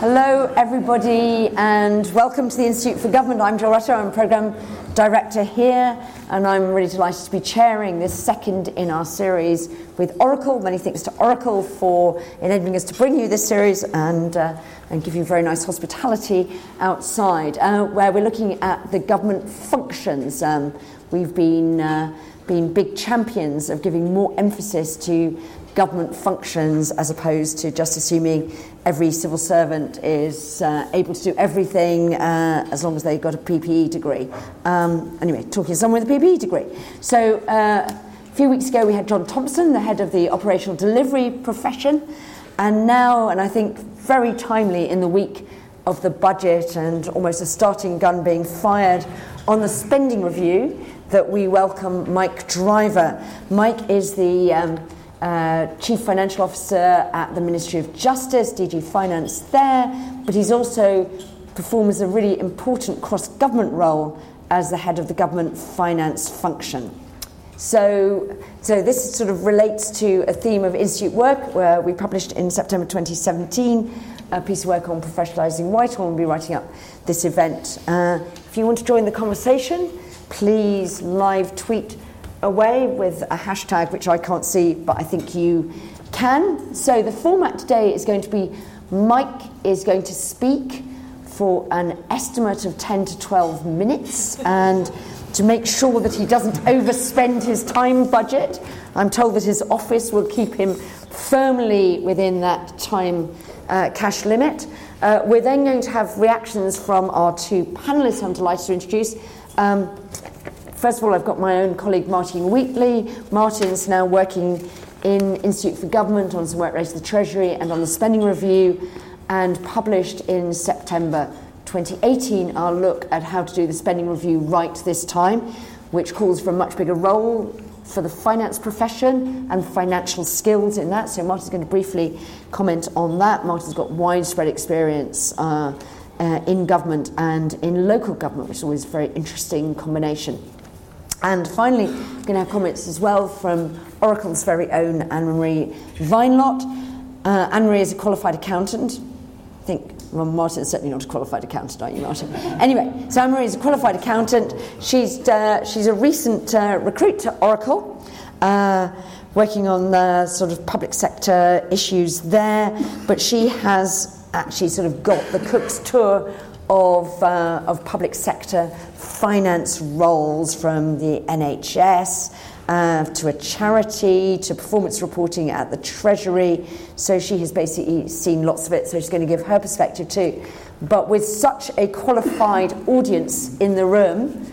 Hello, everybody, and welcome to the Institute for Government. I'm Jill Rutter, I'm Programme Director here, and I'm really delighted to be chairing this second in our series with Oracle. Many thanks to Oracle for enabling us to bring you this series and, uh, and give you very nice hospitality outside, uh, where we're looking at the government functions. Um, we've been, uh, been big champions of giving more emphasis to government functions as opposed to just assuming every civil servant is uh, able to do everything uh, as long as they've got a PPE degree. Um, anyway, talking to someone with a PPE degree. So uh, a few weeks ago we had John Thompson, the head of the operational delivery profession, and now, and I think very timely in the week of the budget and almost a starting gun being fired on the spending review, that we welcome Mike Driver. Mike is the um, uh, Chief Financial Officer at the Ministry of Justice, DG Finance there, but he's also performs a really important cross government role as the head of the government finance function. So, so this sort of relates to a theme of Institute work where we published in September 2017 a piece of work on professionalising Whitehall and we'll be writing up this event. Uh, if you want to join the conversation, please live tweet away with a hashtag which I can't see, but I think you can. So the format today is going to be Mike is going to speak for an estimate of 10 to 12 minutes and to make sure that he doesn't overspend his time budget. I'm told that his office will keep him firmly within that time uh, cash limit. Uh, we're then going to have reactions from our two panelists I'm delighted to introduce. Um, First of all, I've got my own colleague Martin Wheatley. Martin's now working in Institute for Government on some work related to the Treasury and on the spending review, and published in September 2018 our look at how to do the spending review right this time, which calls for a much bigger role for the finance profession and financial skills in that. So Martin's going to briefly comment on that. Martin's got widespread experience. Uh, uh, in government and in local government, which is always a very interesting combination. And finally, we're going to have comments as well from Oracle's very own Anne Marie Weinlott. Uh, Anne Marie is a qualified accountant. I think, well, Martin's certainly not a qualified accountant, are you, Martin? anyway, so Anne Marie is a qualified accountant. She's, uh, she's a recent uh, recruit to Oracle, uh, working on the sort of public sector issues there, but she has actually sort of got the cook's tour of, uh, of public sector finance roles from the NHS uh, to a charity to performance reporting at the Treasury. So she has basically seen lots of it, so she's going to give her perspective too. But with such a qualified audience in the room,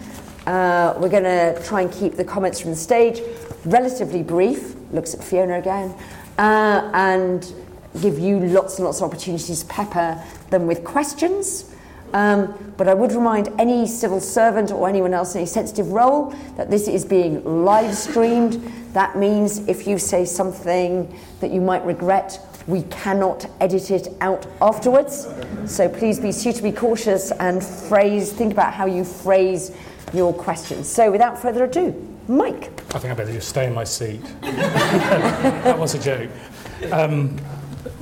uh, we're going to try and keep the comments from the stage relatively brief. Looks at Fiona again. Uh, and give you lots and lots of opportunities to pepper them with questions. Um, but I would remind any civil servant or anyone else in a sensitive role that this is being live streamed. That means if you say something that you might regret, we cannot edit it out afterwards. So please be suitably cautious and phrase, think about how you phrase your questions. So without further ado, Mike. I think I better just stay in my seat. that was a joke. Um,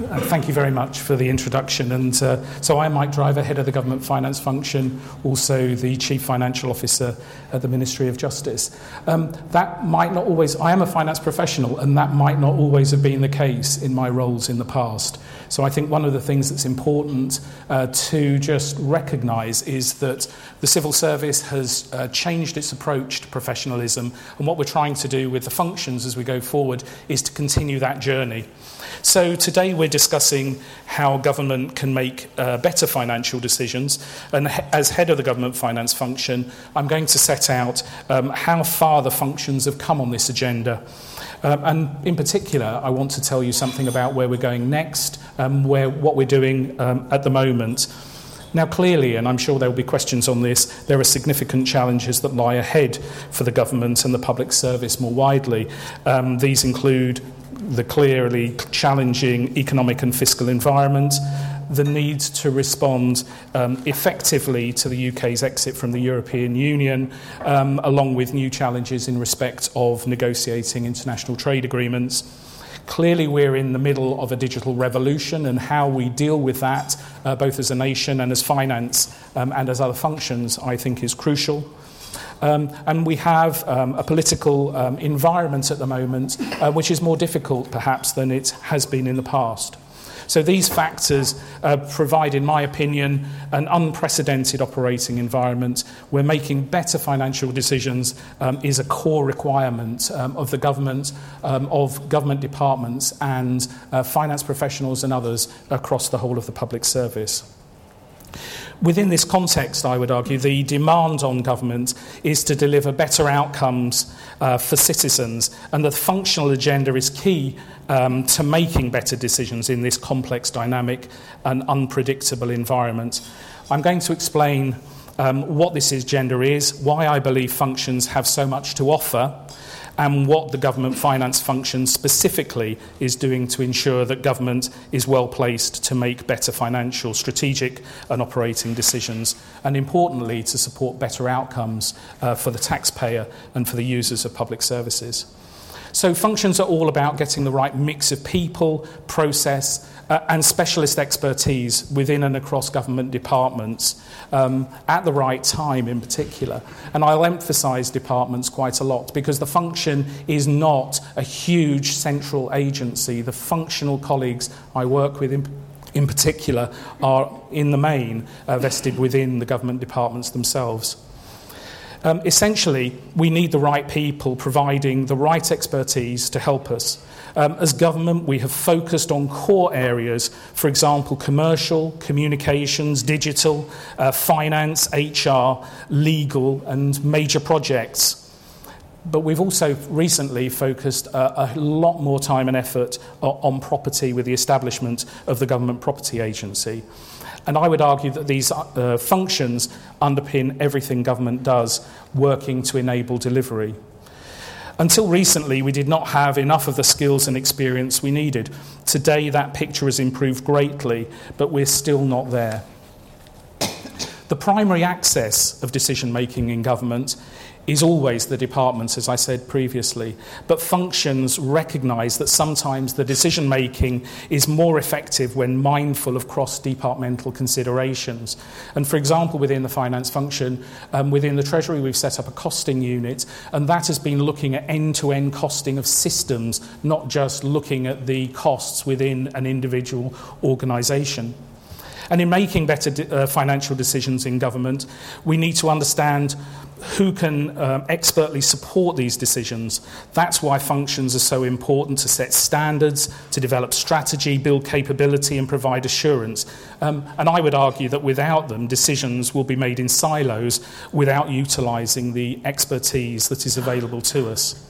uh, thank you very much for the introduction. And uh, so I'm Mike Driver, head of the government finance function, also the chief financial officer at the Ministry of Justice. Um, that might not always, I am a finance professional, and that might not always have been the case in my roles in the past. So I think one of the things that's important uh, to just recognise is that the civil service has uh, changed its approach to professionalism, and what we're trying to do with the functions as we go forward is to continue that journey. So today we're discussing how government can make uh, better financial decisions. And as head of the government finance function, I'm going to set out um, how far the functions have come on this agenda. Um, and in particular, I want to tell you something about where we're going next, um, where, what we're doing um, at the moment. Now, clearly, and I'm sure there will be questions on this, there are significant challenges that lie ahead for the government and the public service more widely. Um, these include the clearly challenging economic and fiscal environment, the need to respond um, effectively to the UK's exit from the European Union, um, along with new challenges in respect of negotiating international trade agreements. Clearly, we're in the middle of a digital revolution, and how we deal with that, uh, both as a nation and as finance um, and as other functions, I think is crucial. Um, and we have um, a political um, environment at the moment uh, which is more difficult, perhaps, than it has been in the past. So these factors uh, provide, in my opinion, an unprecedented operating environment where making better financial decisions um, is a core requirement um, of the government, um, of government departments, and uh, finance professionals and others across the whole of the public service. Within this context, I would argue, the demand on government is to deliver better outcomes uh, for citizens, and the functional agenda is key um, to making better decisions in this complex, dynamic, and unpredictable environment. I'm going to explain um, what this agenda is, why I believe functions have so much to offer, and what the government finance function specifically is doing to ensure that government is well placed to make better financial, strategic, and operating decisions, and importantly, to support better outcomes uh, for the taxpayer and for the users of public services. So, functions are all about getting the right mix of people, process, uh, and specialist expertise within and across government departments um, at the right time, in particular. And I'll emphasise departments quite a lot because the function is not a huge central agency. The functional colleagues I work with, in, in particular, are in the main uh, vested within the government departments themselves. Um, essentially, we need the right people providing the right expertise to help us. Um, as government, we have focused on core areas, for example, commercial, communications, digital, uh, finance, HR, legal, and major projects. But we've also recently focused a, a lot more time and effort on property with the establishment of the Government Property Agency. And I would argue that these uh, functions underpin everything government does, working to enable delivery. Until recently, we did not have enough of the skills and experience we needed. Today, that picture has improved greatly, but we're still not there. The primary access of decision making in government is always the departments, as I said previously, but functions recognise that sometimes the decision making is more effective when mindful of cross departmental considerations. And for example, within the finance function, um, within the Treasury, we've set up a costing unit, and that has been looking at end to end costing of systems, not just looking at the costs within an individual organisation. And in making better uh, financial decisions in government, we need to understand who can um, expertly support these decisions. That's why functions are so important to set standards, to develop strategy, build capability, and provide assurance. Um, and I would argue that without them, decisions will be made in silos without utilising the expertise that is available to us.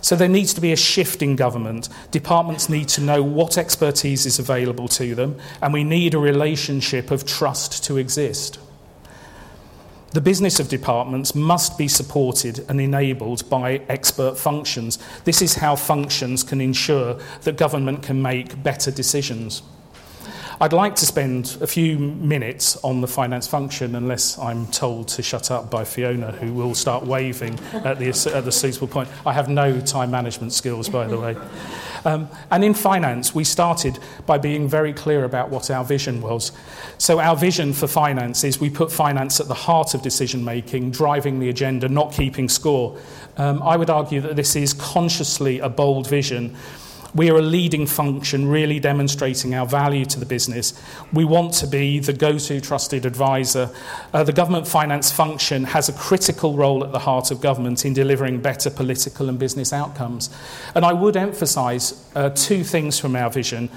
So there needs to be a shift in government. Departments need to know what expertise is available to them, and we need a relationship of trust to exist. The business of departments must be supported and enabled by expert functions. This is how functions can ensure that government can make better decisions. I'd like to spend a few minutes on the finance function, unless I'm told to shut up by Fiona, who will start waving at the, at the suitable point. I have no time management skills, by the way. Um, and in finance, we started by being very clear about what our vision was. So, our vision for finance is we put finance at the heart of decision making, driving the agenda, not keeping score. Um, I would argue that this is consciously a bold vision we are a leading function, really demonstrating our value to the business. We want to be the go to trusted advisor. Uh, the government finance function has a critical role at the heart of government in delivering better political and business outcomes. And I would emphasise uh, two things from our vision.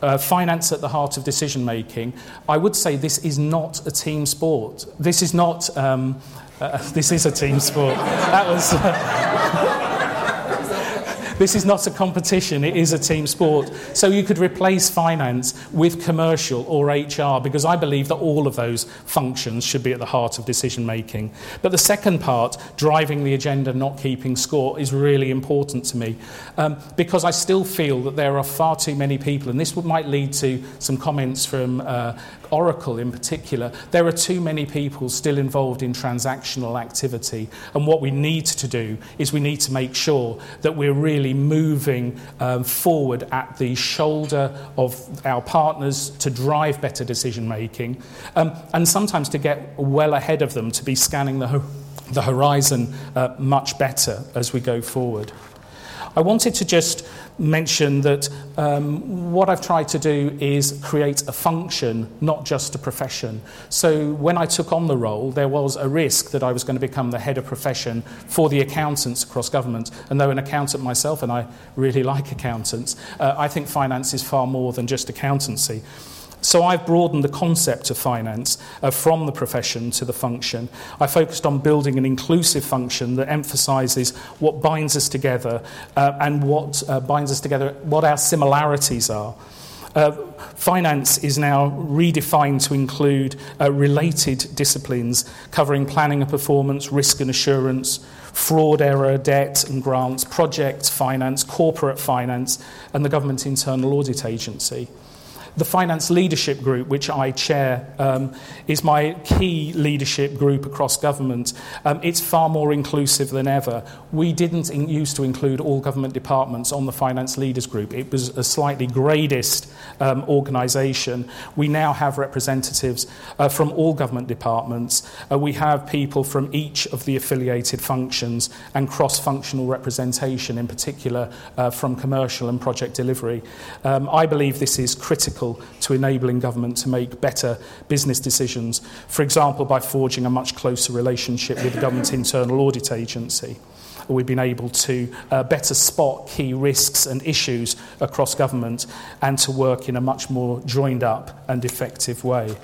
Uh, finance at the heart of decision making. I would say this is not a team sport. This is not. Um, this is a team sport. That was. This is not a competition, it is a team sport. So you could replace finance with commercial or HR because I believe that all of those functions should be at the heart of decision making. But the second part, driving the agenda, not keeping score, is really important to me um, because I still feel that there are far too many people, and this might lead to some comments from uh, Oracle in particular, there are too many people still involved in transactional activity. And what we need to do is we need to make sure that we're really really moving um, forward at the shoulder of our partners to drive better decision making, um, and sometimes to get well ahead of them, to be scanning the, ho- the horizon uh, much better as we go forward. I wanted to just mention that um, what I've tried to do is create a function, not just a profession. So when I took on the role, there was a risk that I was going to become the head of profession for the accountants across government. And though an accountant myself, and I really like accountants, uh, I think finance is far more than just accountancy. So I've broadened the concept of finance uh, from the profession to the function. I focused on building an inclusive function that emphasises what binds us together uh, and what uh, binds us together, what our similarities are. Uh, finance is now redefined to include uh, related disciplines covering planning and performance, risk and assurance, fraud, error, debt and grants, project finance, corporate finance, and the government internal audit agency. The Finance Leadership Group, which I chair, um, is my key leadership group across government. Um, it's far more inclusive than ever. We didn't in, used to include all government departments on the Finance Leaders Group. It was a slightly gradist um, organisation. We now have representatives uh, from all government departments. Uh, we have people from each of the affiliated functions and cross-functional representation, in particular uh, from commercial and project delivery. Um, I believe this is critical to enabling government to make better business decisions, for example, by forging a much closer relationship with the government internal audit agency. We've been able to uh, better spot key risks and issues across government and to work in a much more joined up and effective way.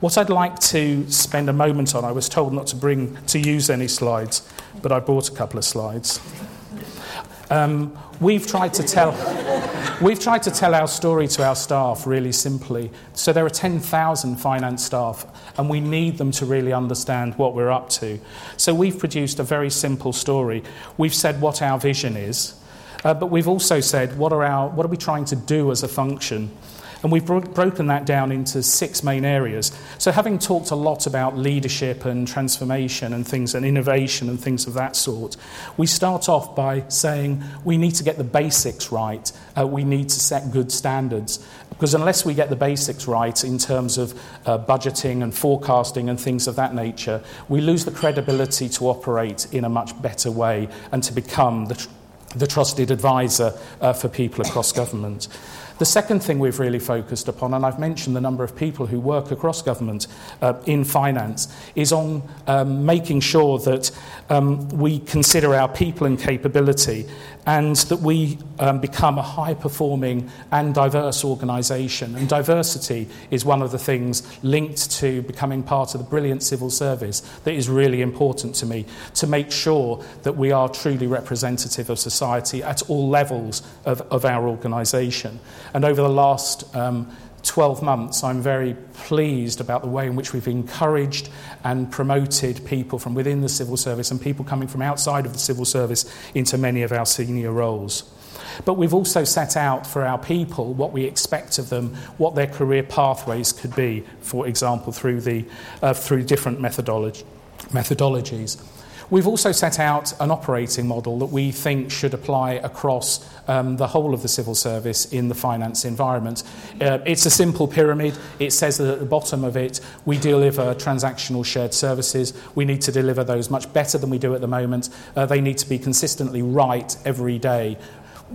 What I'd like to spend a moment on, I was told not to bring to use any slides, but I brought a couple of slides. Um, we've tried to tell we've tried to tell our story to our staff really simply. So there are 10,000 finance staff and we need them to really understand what we're up to. So we've produced a very simple story. We've said what our vision is, uh, but we've also said what are our what are we trying to do as a function? And we've bro- broken that down into six main areas. So, having talked a lot about leadership and transformation and things and innovation and things of that sort, we start off by saying we need to get the basics right. Uh, we need to set good standards. Because unless we get the basics right in terms of uh, budgeting and forecasting and things of that nature, we lose the credibility to operate in a much better way and to become the, tr- the trusted advisor uh, for people across government. The second thing we've really focused upon, and I've mentioned the number of people who work across government uh, in finance, is on um, making sure that um, we consider our people and capability and that we um, become a high performing and diverse organisation. And diversity is one of the things linked to becoming part of the brilliant civil service that is really important to me to make sure that we are truly representative of society at all levels of, of our organisation. And over the last um, 12 months, I'm very pleased about the way in which we've encouraged and promoted people from within the civil service and people coming from outside of the civil service into many of our senior roles. But we've also set out for our people what we expect of them, what their career pathways could be, for example, through, the, uh, through different methodology, methodologies. We've also set out an operating model that we think should apply across um, the whole of the civil service in the finance environment. Uh, it's a simple pyramid. It says that at the bottom of it, we deliver transactional shared services. We need to deliver those much better than we do at the moment. Uh, they need to be consistently right every day.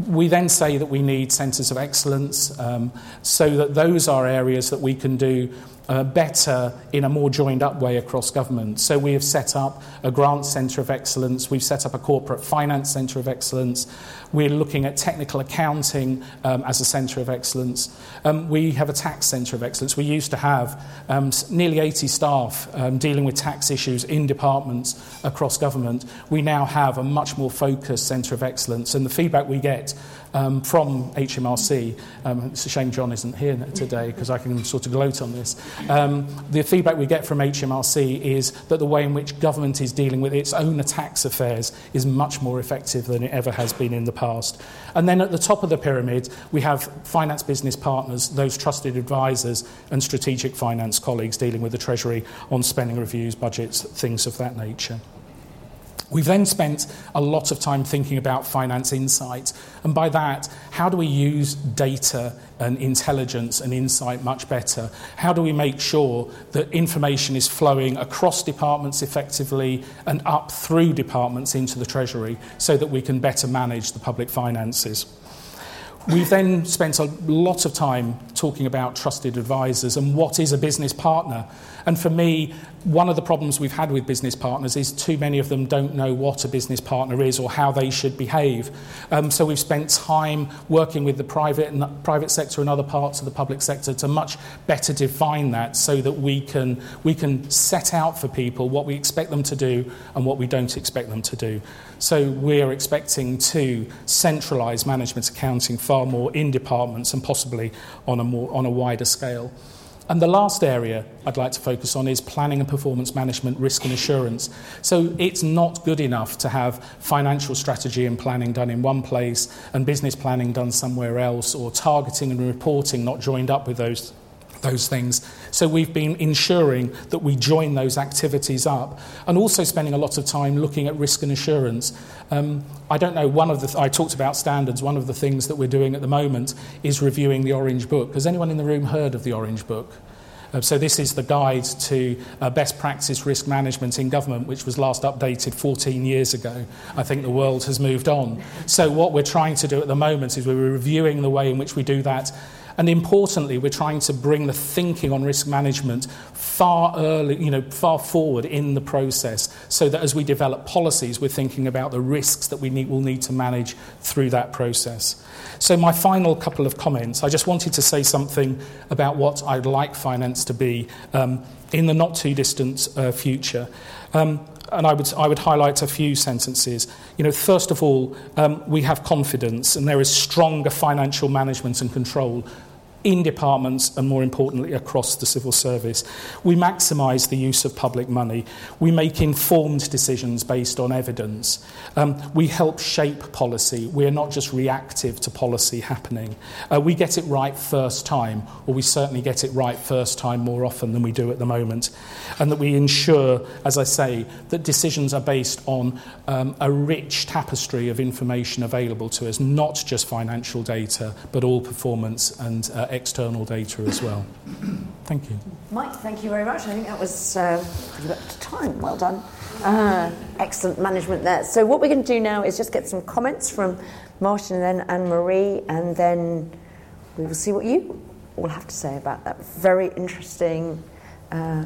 We then say that we need centres of excellence um, so that those are areas that we can do uh, better in a more joined up way across government. So we have set up a grant centre of excellence, we've set up a corporate finance centre of excellence, we're looking at technical accounting um, as a centre of excellence. Um, we have a tax centre of excellence. We used to have um, nearly 80 staff um, dealing with tax issues in departments across government. We now have a much more focused centre of excellence, and the feedback we get um, from HMRC. Um, it's a shame John isn't here today because I can sort of gloat on this. Um, the feedback we get from HMRC is that the way in which government is dealing with its own tax affairs is much more effective than it ever has been in the past. And then at the top of the pyramid, we have finance business partners, those trusted advisors, and strategic finance colleagues dealing with the Treasury on spending reviews, budgets, things of that nature. We've then spent a lot of time thinking about finance insight. And by that, how do we use data and intelligence and insight much better? How do we make sure that information is flowing across departments effectively and up through departments into the Treasury so that we can better manage the public finances? We've then spent a lot of time talking about trusted advisors and what is a business partner. And for me, one of the problems we've had with business partners is too many of them don't know what a business partner is or how they should behave. Um, so we've spent time working with the private and private sector and other parts of the public sector to much better define that, so that we can we can set out for people what we expect them to do and what we don't expect them to do. So we're expecting to centralise management accounting far more in departments and possibly on a more on a wider scale. And the last area I'd like to focus on is planning and performance management, risk and assurance. So it's not good enough to have financial strategy and planning done in one place and business planning done somewhere else, or targeting and reporting not joined up with those those things. So we've been ensuring that we join those activities up and also spending a lot of time looking at risk and assurance. Um, I don't know, one of the, th- I talked about standards, one of the things that we're doing at the moment is reviewing the Orange Book. Has anyone in the room heard of the Orange Book? Uh, so, this is the guide to uh, best practice risk management in government, which was last updated 14 years ago. I think the world has moved on. So, what we're trying to do at the moment is we're reviewing the way in which we do that and importantly, we're trying to bring the thinking on risk management far early, you know, far forward in the process, so that as we develop policies, we're thinking about the risks that we need, will need to manage through that process. So, my final couple of comments. I just wanted to say something about what I'd like finance to be um, in the not too distant uh, future. Um, and I would, I would highlight a few sentences. You know, first of all, um, we have confidence and there is stronger financial management and control in departments and more importantly across the civil service. We maximise the use of public money. We make informed decisions based on evidence. Um, we help shape policy. We are not just reactive to policy happening. Uh, we get it right first time, or we certainly get it right first time more often than we do at the moment. And that we ensure, as I say, that decisions are based on um, a rich tapestry of information available to us, not just financial data, but all performance and uh, external data as well. Thank you. Mike, thank you very much. I think that was uh, pretty much time. Well done. Uh, excellent management there. So, what we're going to do now is just get some comments from Martin and then Anne Marie, and then we will see what you all have to say about that very interesting. Uh,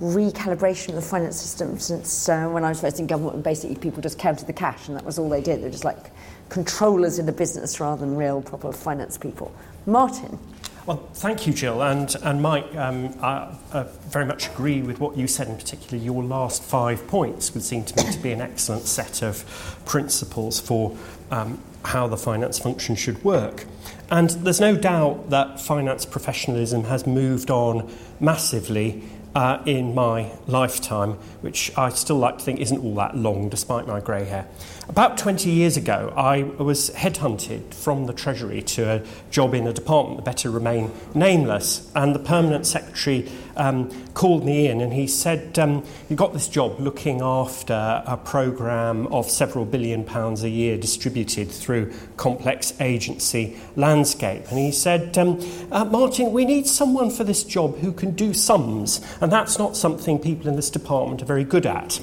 recalibration of the finance system since uh, when I was first in government, basically people just counted the cash and that was all they did. They're just like controllers in the business rather than real proper finance people. Martin. Well, thank you, Jill. And, and Mike, um, I, I very much agree with what you said, in particular, your last five points would seem to me to be an excellent set of principles for um, how the finance function should work. And there's no doubt that finance professionalism has moved on massively uh, in my lifetime, which I still like to think isn't all that long despite my grey hair. About 20 years ago, I was headhunted from the Treasury to a job in a department that better remain nameless, and the permanent secretary um, called me in and he said, um, You got this job looking after a programme of several billion pounds a year distributed through complex agency landscape. And he said, um, uh, Martin, we need someone for this job who can do sums, and that's not something people in this department are very good at.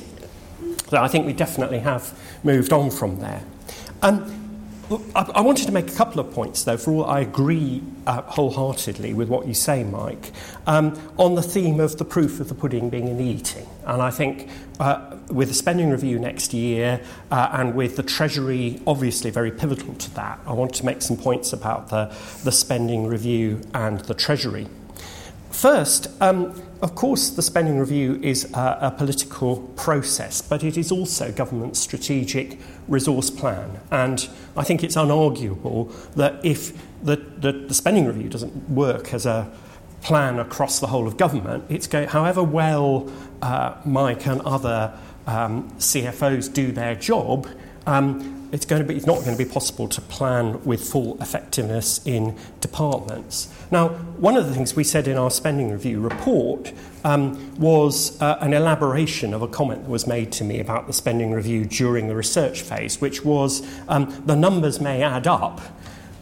So I think we definitely have moved on from there. Um, I, I wanted to make a couple of points, though, for all I agree uh, wholeheartedly with what you say, Mike, um, on the theme of the proof of the pudding being in the eating. And I think uh, with the spending review next year uh, and with the Treasury obviously very pivotal to that, I want to make some points about the, the spending review and the Treasury. First, um, of course, the spending review is a, a political process, but it is also government's strategic resource plan. And I think it's unarguable that if the, the, the spending review doesn't work as a plan across the whole of government, it's going, however well uh, Mike and other um, CFOs do their job, um, it's, going to be, it's not going to be possible to plan with full effectiveness in departments. Now, one of the things we said in our spending review report um, was uh, an elaboration of a comment that was made to me about the spending review during the research phase, which was um, the numbers may add up,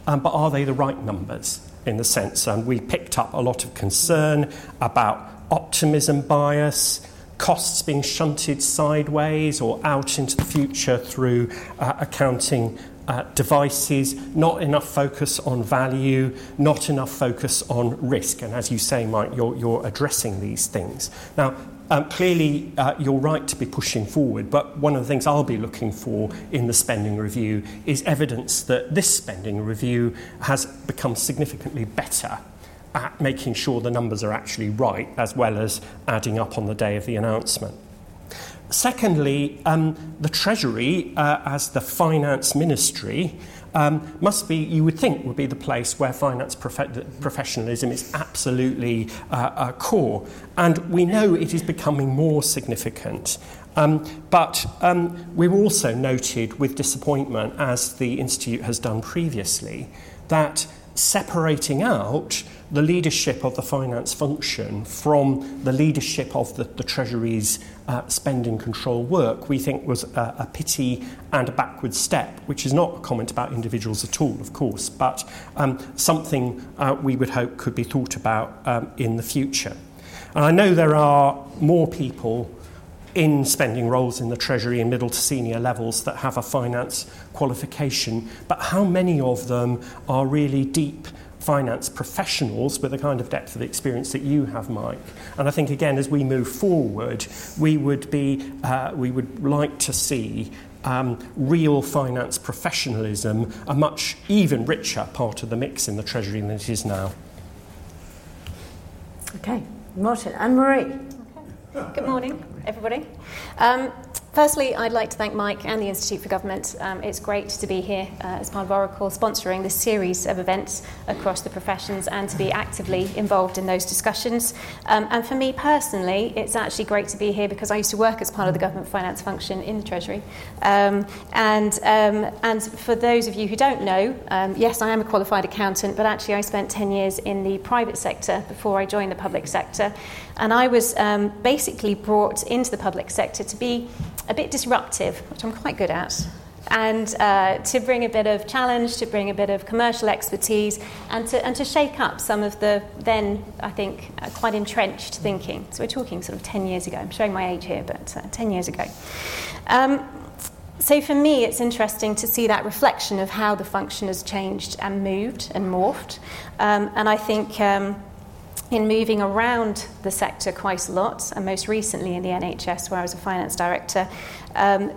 um, but are they the right numbers? In the sense, um, we picked up a lot of concern about optimism bias, costs being shunted sideways or out into the future through uh, accounting uh, devices, not enough focus on value, not enough focus on risk. And as you say, Mike, you're, you're addressing these things. Now, um, clearly, uh, you're right to be pushing forward, but one of the things I'll be looking for in the spending review is evidence that this spending review has become significantly better at making sure the numbers are actually right, as well as adding up on the day of the announcement. Secondly, um, the Treasury, uh, as the finance ministry, um, must be, you would think, would be the place where finance prof- professionalism is absolutely uh, uh, core. And we know it is becoming more significant. Um, but um, we've also noted with disappointment, as the Institute has done previously, that separating out the leadership of the finance function from the leadership of the, the Treasury's uh, control work, we think was a, a pity and a backward step, which is not a comment about individuals at all, of course, but um, something uh, we would hope could be thought about um, in the future. And I know there are more people in spending roles in the Treasury and middle to senior levels that have a finance qualification, but how many of them are really deep finance professionals with the kind of depth of experience that you have, Mike. And I think, again, as we move forward, we would, be, uh, we would like to see um, real finance professionalism a much even richer part of the mix in the Treasury than it is now. Okay, Martin. Anne Marie. Good morning, everybody. Um, Firstly, I'd like to thank Mike and the Institute for Government. Um, it's great to be here uh, as part of Oracle sponsoring this series of events across the professions and to be actively involved in those discussions. Um, and for me personally, it's actually great to be here because I used to work as part of the government finance function in the Treasury. Um, and, um, and for those of you who don't know, um, yes, I am a qualified accountant, but actually I spent 10 years in the private sector before I joined the public sector. And I was um, basically brought into the public sector to be a bit disruptive, which I'm quite good at, and uh, to bring a bit of challenge, to bring a bit of commercial expertise, and to, and to shake up some of the then, I think, uh, quite entrenched thinking. So we're talking sort of 10 years ago. I'm showing my age here, but uh, 10 years ago. Um, so for me, it's interesting to see that reflection of how the function has changed and moved and morphed. Um, and I think. Um, in moving around the sector quite a lot, and most recently in the NHS, where I was a finance director, um,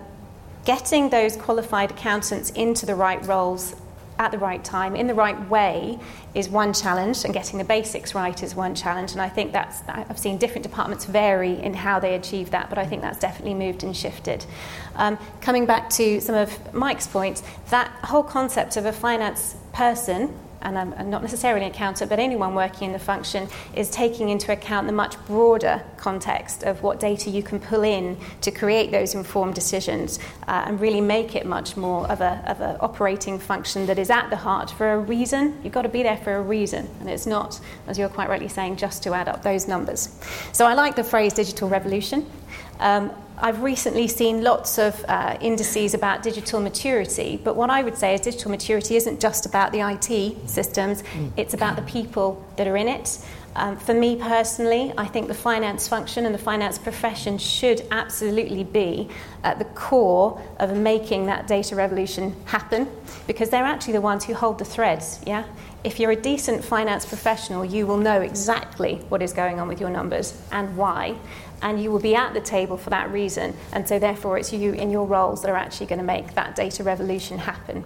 getting those qualified accountants into the right roles at the right time, in the right way, is one challenge, and getting the basics right is one challenge. And I think that's, I've seen different departments vary in how they achieve that, but I think that's definitely moved and shifted. Um, coming back to some of Mike's points, that whole concept of a finance person and I'm not necessarily an accountant, but anyone working in the function, is taking into account the much broader context of what data you can pull in to create those informed decisions uh, and really make it much more of an of a operating function that is at the heart for a reason. You've got to be there for a reason, and it's not, as you're quite rightly saying, just to add up those numbers. So I like the phrase digital revolution. Um, I've recently seen lots of uh, indices about digital maturity, but what I would say is digital maturity isn't just about the IT systems, mm. it's about the people that are in it. Um, for me personally, I think the finance function and the finance profession should absolutely be at the core of making that data revolution happen because they're actually the ones who hold the threads. Yeah? If you're a decent finance professional, you will know exactly what is going on with your numbers and why and you will be at the table for that reason. And so, therefore, it's you in your roles that are actually going to make that data revolution happen.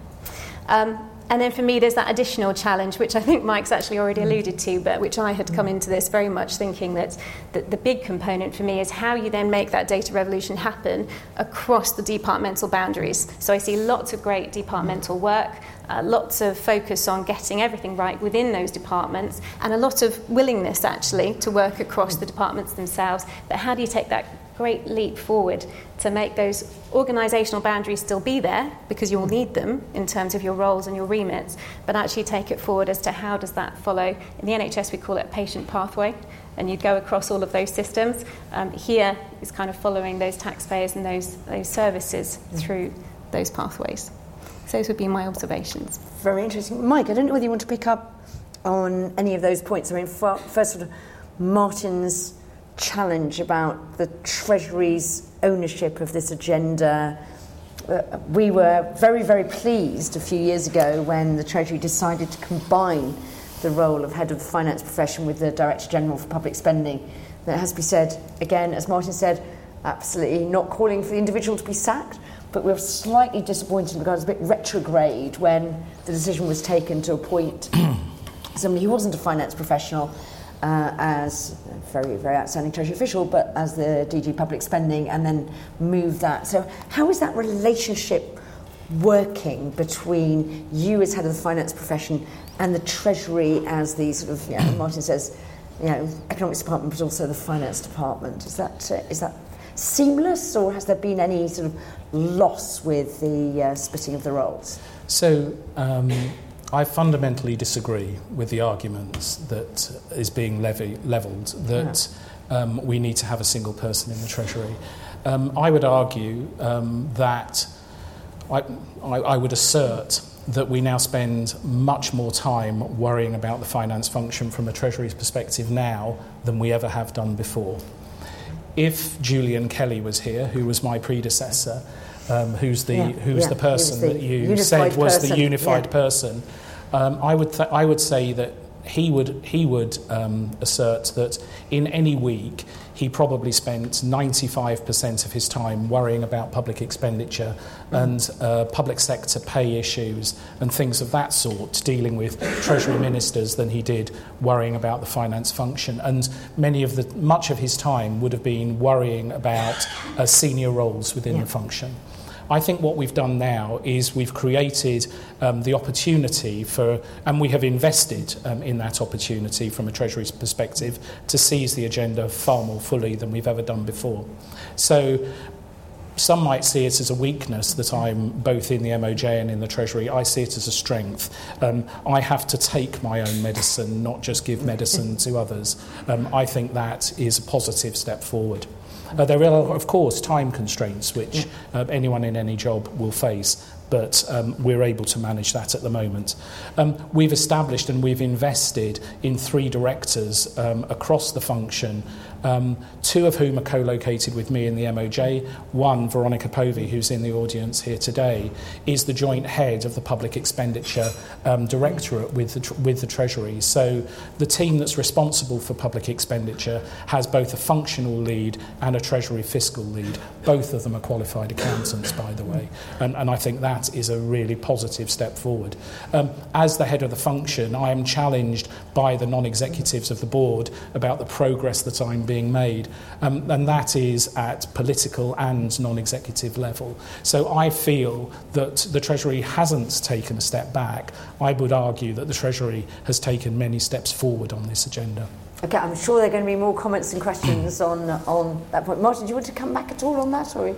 Um, and then for me, there's that additional challenge, which I think Mike's actually already mm. alluded to, but which I had come mm. into this very much thinking that the, the big component for me is how you then make that data revolution happen across the departmental boundaries. So I see lots of great departmental mm. work uh, lots of focus on getting everything right within those departments, and a lot of willingness actually to work across the departments themselves. But how do you take that great leap forward to make those organisational boundaries still be there because you'll need them in terms of your roles and your remits, but actually take it forward as to how does that follow. In the NHS, we call it a patient pathway, and you go across all of those systems. Um, here is kind of following those taxpayers and those, those services through those pathways. So those would be my observations. Very interesting. Mike, I don't know whether you want to pick up on any of those points. I mean, first, sort of Martin's challenge about the Treasury's ownership of this agenda. Uh, we were very, very pleased a few years ago when the Treasury decided to combine the role of head of the finance profession with the Director General for Public Spending. That has to be said, again, as Martin said, absolutely not calling for the individual to be sacked, but we were slightly disappointed because it was a bit retrograde when the decision was taken to appoint somebody who wasn't a finance professional uh, as very, very outstanding Treasury official, but as the DG Public Spending, and then move that. So, how is that relationship working between you as head of the finance profession and the Treasury as the sort of, know, Martin says, you know, economics department, but also the finance department? Is that, uh, is that seamless, or has there been any sort of loss with the uh, splitting of the roles? So, um, I fundamentally disagree with the arguments that is being levy, levelled that um, we need to have a single person in the Treasury. Um, I would argue um, that I, I, I would assert that we now spend much more time worrying about the finance function from a Treasury's perspective now than we ever have done before. If Julian Kelly was here, who was my predecessor, um, who's the yeah, who's yeah, the person the that you said was person. the unified yeah. person. Um, I would th- I would say that he would he would um, assert that in any week he probably spent 95% of his time worrying about public expenditure mm-hmm. and uh, public sector pay issues and things of that sort, dealing with treasury ministers, than he did worrying about the finance function. And many of the much of his time would have been worrying about uh, senior roles within yeah. the function. I think what we've done now is we've created um, the opportunity for, and we have invested um, in that opportunity from a Treasury's perspective to seize the agenda far more fully than we've ever done before. So some might see it as a weakness that I'm both in the MOJ and in the Treasury. I see it as a strength. Um, I have to take my own medicine, not just give medicine to others. Um, I think that is a positive step forward. Uh, there are, of course, time constraints which uh, anyone in any job will face, but um, we're able to manage that at the moment. Um, we've established and we've invested in three directors um, across the function um, two of whom are co-located with me in the MOJ. One, Veronica Povey, who's in the audience here today, is the joint head of the Public Expenditure um, Directorate with the, with the Treasury. So the team that's responsible for public expenditure has both a functional lead and a Treasury fiscal lead. Both of them are qualified accountants, by the way. And, and I think that is a really positive step forward. Um, as the head of the function, I am challenged by the non-executives of the board about the progress that I'm being made, um, and that is at political and non executive level. So I feel that the Treasury hasn't taken a step back. I would argue that the Treasury has taken many steps forward on this agenda. Okay, I'm sure there are going to be more comments and questions on, on that point. Martin, do you want to come back at all on that? Or?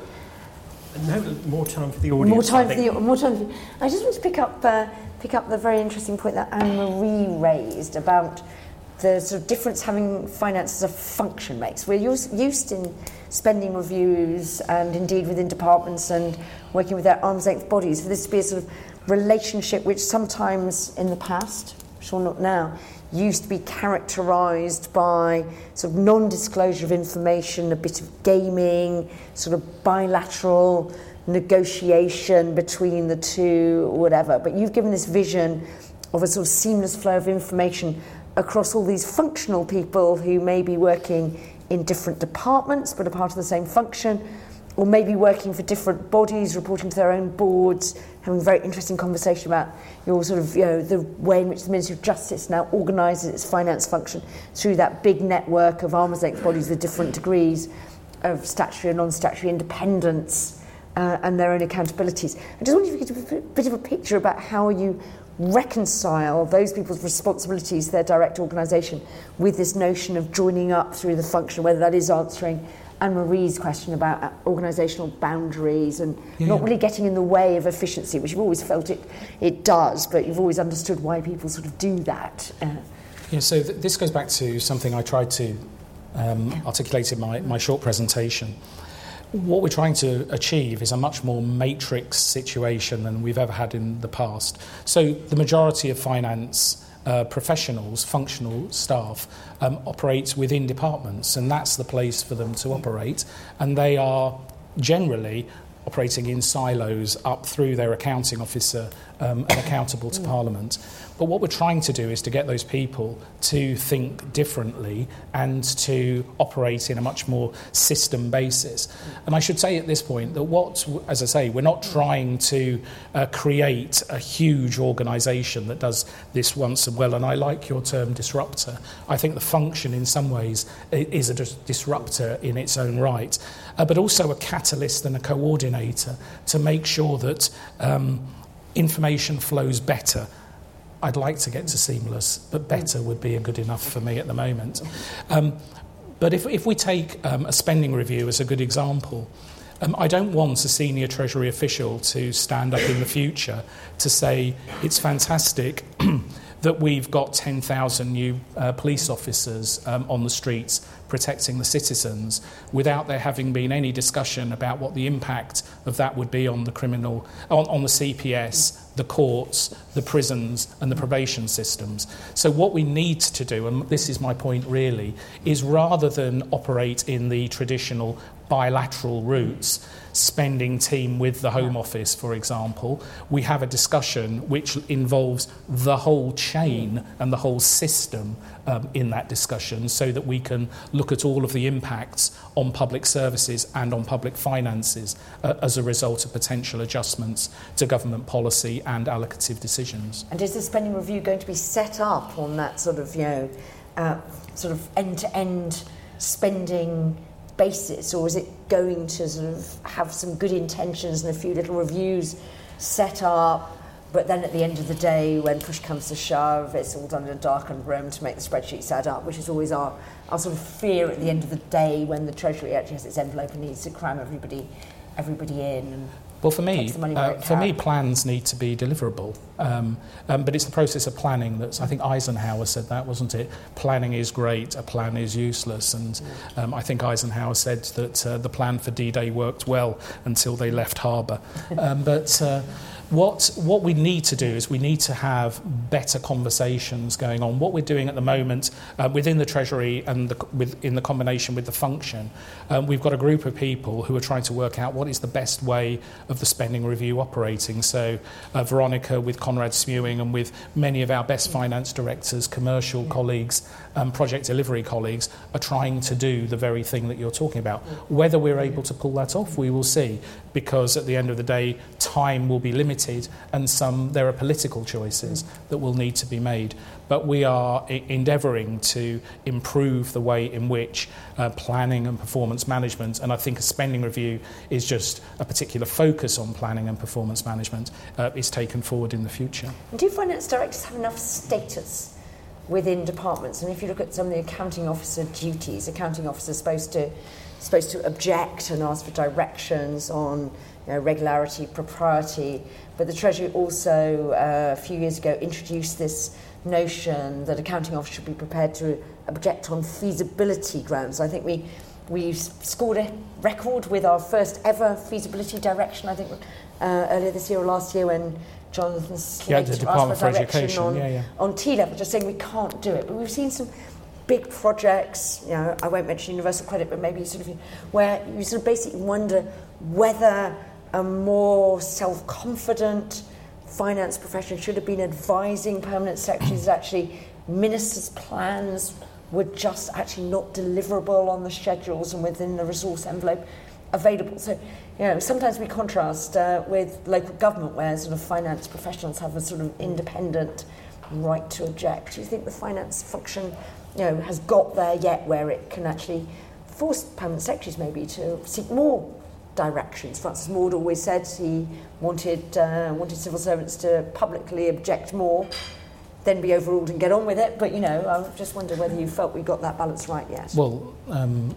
No, more time for the audience. More time for the more time. For, I just want to pick up uh, pick up the very interesting point that Anne Marie raised about the sort of difference having finance as a function makes. We're used, in spending reviews and indeed within departments and working with their arm's length bodies for this to be a sort of relationship which sometimes in the past, sure not now, used to be characterized by sort of non-disclosure of information, a bit of gaming, sort of bilateral negotiation between the two, whatever. But you've given this vision of a sort of seamless flow of information across all these functional people who may be working in different departments but are part of the same function, or maybe working for different bodies, reporting to their own boards, having a very interesting conversation about your sort of, you know, the way in which the Ministry of Justice now organises its finance function through that big network of arm's length bodies with different degrees of statutory and non-statutory independence uh, and their own accountabilities. I just wonder if you could give a bit of a picture about how you reconcile those people's responsibilities, their direct organisation, with this notion of joining up through the function, whether that is answering Anne Marie's question about uh, organisational boundaries and yeah, not really getting in the way of efficiency, which you've always felt it, it does, but you've always understood why people sort of do that. Uh, yeah, so th- this goes back to something I tried to um, yeah. articulate in my, my short presentation. What we're trying to achieve is a much more matrix situation than we've ever had in the past. So the majority of finance uh, professionals, functional staff, um, operate within departments, and that's the place for them to operate. And they are generally operating in silos up through their accounting officer um, and accountable to Parliament. But what we're trying to do is to get those people to think differently and to operate in a much more system basis. And I should say at this point that what, as I say, we're not trying to uh, create a huge organisation that does this once and well. And I like your term disruptor. I think the function, in some ways, is a disruptor in its own right, uh, but also a catalyst and a coordinator to make sure that um, information flows better I'd like to get to seamless, but better would be a good enough for me at the moment. Um, but if, if we take um, a spending review as a good example, um, I don't want a senior Treasury official to stand up in the future to say it's fantastic that we've got 10,000 new uh, police officers um, on the streets protecting the citizens without there having been any discussion about what the impact of that would be on the criminal, on, on the CPS, the courts, the prisons, and the probation systems. So, what we need to do, and this is my point really, is rather than operate in the traditional bilateral routes, spending team with the Home Office, for example, we have a discussion which involves the whole chain and the whole system um, in that discussion so that we can look at all of the impacts on public services and on public finances uh, as a result of potential adjustments to government policy and allocative decisions. And is the spending review going to be set up on that sort of, you know, uh, sort of end-to-end spending basis, or is it going to sort of have some good intentions and a few little reviews set up but then at the end of the day, when push comes to shove, it's all done in a darkened room to make the spreadsheets add up, which is always our, our sort of fear at the end of the day when the Treasury actually has its envelope and needs to cram everybody, everybody in. Well, for me, uh, for me, plans need to be deliverable. Um, um, but it's the process of planning that's. I think Eisenhower said that, wasn't it? Planning is great, a plan is useless. And um, I think Eisenhower said that uh, the plan for D-Day worked well until they left harbour. Um, but uh, what, what we need to do is we need to have better conversations going on. What we're doing at the moment uh, within the Treasury and the, with, in the combination with the function, um, we've got a group of people who are trying to work out what is the best way of the spending review operating. So uh, Veronica with Conrad Smewing and with many of our best finance directors, commercial colleagues, um, project delivery colleagues are trying to do the very thing that you're talking about. Whether we're able to pull that off, we will see, because at the end of the day, time will be limited and some there are political choices that will need to be made. But we are I- endeavouring to improve the way in which uh, planning and performance management, and I think a spending review is just a particular focus on planning and performance management, uh, is taken forward in the future. Do finance directors have enough status within departments. And if you look at some of the accounting officer duties, accounting officers supposed to supposed to object and ask for directions on you know, regularity, propriety. But the Treasury also, uh, a few years ago, introduced this notion that accounting officers should be prepared to object on feasibility grounds. I think we we scored a record with our first ever feasibility direction. I think uh, earlier this year or last year when Jonathan Slater yeah, Department for Education on, yeah, yeah. on T level, just saying we can't do it. But we've seen some big projects, you know, I won't mention Universal Credit, but maybe sort of where you sort of basically wonder whether a more self-confident finance profession should have been advising permanent secretaries actually ministers' plans were just actually not deliverable on the schedules and within the resource envelope available. So, you know, sometimes we contrast uh, with local government where sort of finance professionals have a sort of independent right to object. Do you think the finance function, you know, has got there yet where it can actually force permanent secretaries maybe to seek more directions. Francis Maude always said he wanted, uh, wanted civil servants to publicly object more, then be overruled and get on with it. But, you know, I just wonder whether you felt we got that balance right yet. Well, um,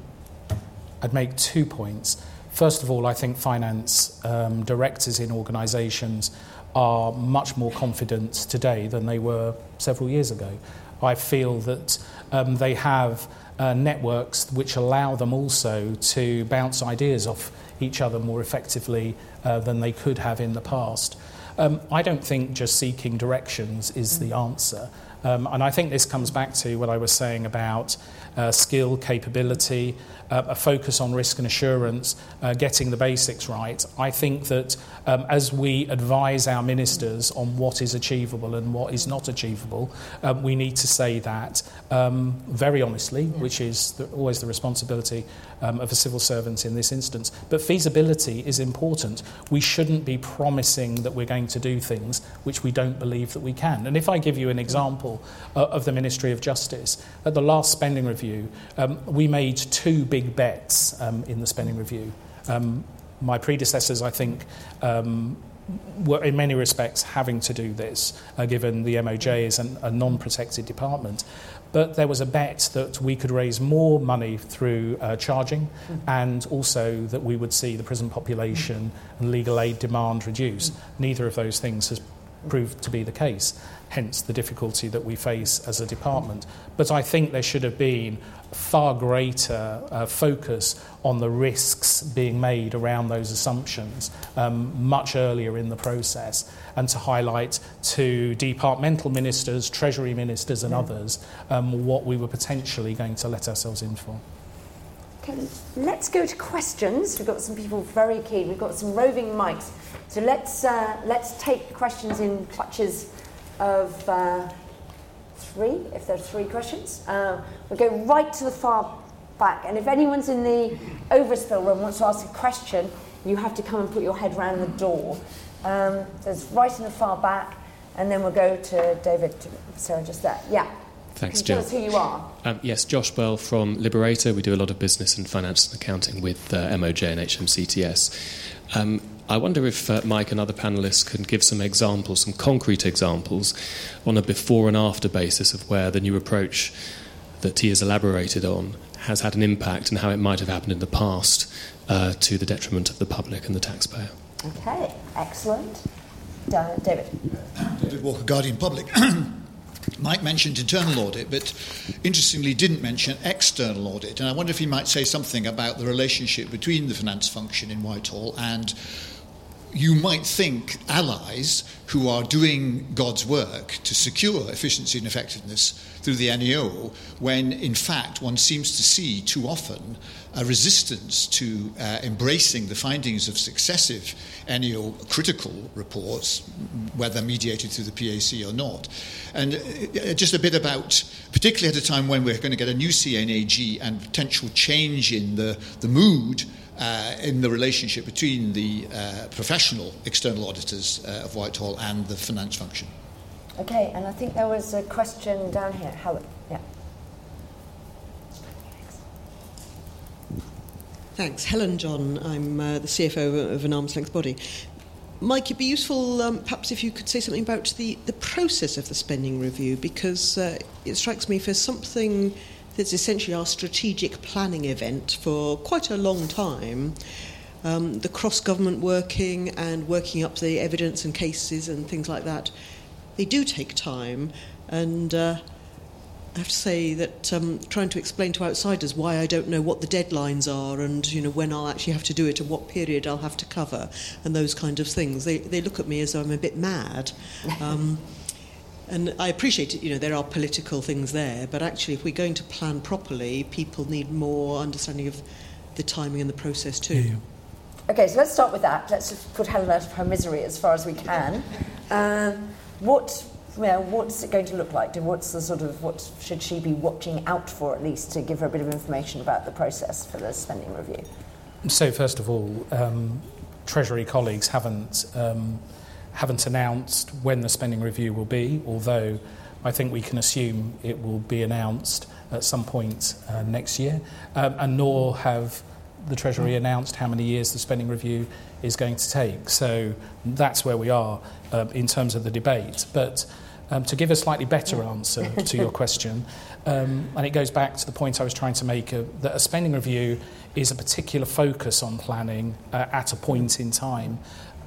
I'd make two points. First of all, I think finance um, directors in organisations are much more confident today than they were several years ago. I feel that um, they have uh, networks which allow them also to bounce ideas off each other more effectively uh, than they could have in the past. Um, I don't think just seeking directions is the answer. Um, and I think this comes back to what I was saying about uh, skill, capability, uh, a focus on risk and assurance, uh, getting the basics right. I think that um, as we advise our ministers on what is achievable and what is not achievable, um, we need to say that um, very honestly, which is the, always the responsibility um, of a civil servant in this instance. But feasibility is important. We shouldn't be promising that we're going to do things which we don't believe that we can. And if I give you an example uh, of the Ministry of Justice, at the last spending review, um, we made two big bets um, in the spending review. Um, my predecessors, I think, um, were in many respects having to do this, uh, given the MOJ is an, a non protected department. But there was a bet that we could raise more money through uh, charging mm. and also that we would see the prison population and legal aid demand reduce. Mm. Neither of those things has proved to be the case, hence the difficulty that we face as a department. But I think there should have been far greater uh, focus on the risks being made around those assumptions um, much earlier in the process and to highlight to departmental ministers, treasury ministers, and yeah. others um, what we were potentially going to let ourselves in for. Okay, let's go to questions. We've got some people very keen. We've got some roving mics. So let's, uh, let's take questions in clutches of. Uh, three, if there are three questions. Uh, we'll go right to the far back. And if anyone's in the overspill room wants to ask a question, you have to come and put your head round the door. Um, there's right in the far back, and then we'll go to David, Sarah, just there. Yeah. Thanks, you Tell us who you are. Um, yes, Josh Bell from Liberata. We do a lot of business and finance and accounting with uh, MOJ and HMCTS. Um, I wonder if uh, Mike and other panelists can give some examples, some concrete examples, on a before and after basis of where the new approach that he has elaborated on has had an impact and how it might have happened in the past uh, to the detriment of the public and the taxpayer. Okay, excellent. David. David Walker, Guardian Public. Mike mentioned internal audit, but interestingly didn't mention external audit. And I wonder if he might say something about the relationship between the finance function in Whitehall and you might think allies who are doing God's work to secure efficiency and effectiveness through the NAO, when in fact one seems to see too often a resistance to uh, embracing the findings of successive NAO critical reports, whether mediated through the PAC or not. And uh, just a bit about, particularly at a time when we're going to get a new C&AG and potential change in the, the mood uh, in the relationship between the uh, professional external auditors uh, of Whitehall and the finance function. Okay, and I think there was a question down here. Helen, yeah. Thanks. Helen John, I'm uh, the CFO of an arm's length body. Mike, it'd be useful um, perhaps if you could say something about the, the process of the spending review because uh, it strikes me for something that's essentially our strategic planning event for quite a long time. Um, the cross government working and working up the evidence and cases and things like that, they do take time. And uh, I have to say that um, trying to explain to outsiders why I don't know what the deadlines are and you know when I'll actually have to do it and what period I'll have to cover and those kind of things, they, they look at me as though I'm a bit mad. Um, and I appreciate it, you know, there are political things there, but actually, if we're going to plan properly, people need more understanding of the timing and the process too. Yeah. Okay, so let's start with that. Let's just put Helen out of her misery as far as we can. Um, what, you know, what's it going to look like? What's the sort of what should she be watching out for at least to give her a bit of information about the process for the spending review? So first of all, um, Treasury colleagues haven't. Um, haven't announced when the spending review will be, although I think we can assume it will be announced at some point uh, next year, um, and nor have the Treasury announced how many years the spending review is going to take. So that's where we are um, in terms of the debate. But um, to give a slightly better answer to your question, um, and it goes back to the point I was trying to make uh, that a spending review is a particular focus on planning uh, at a point in time.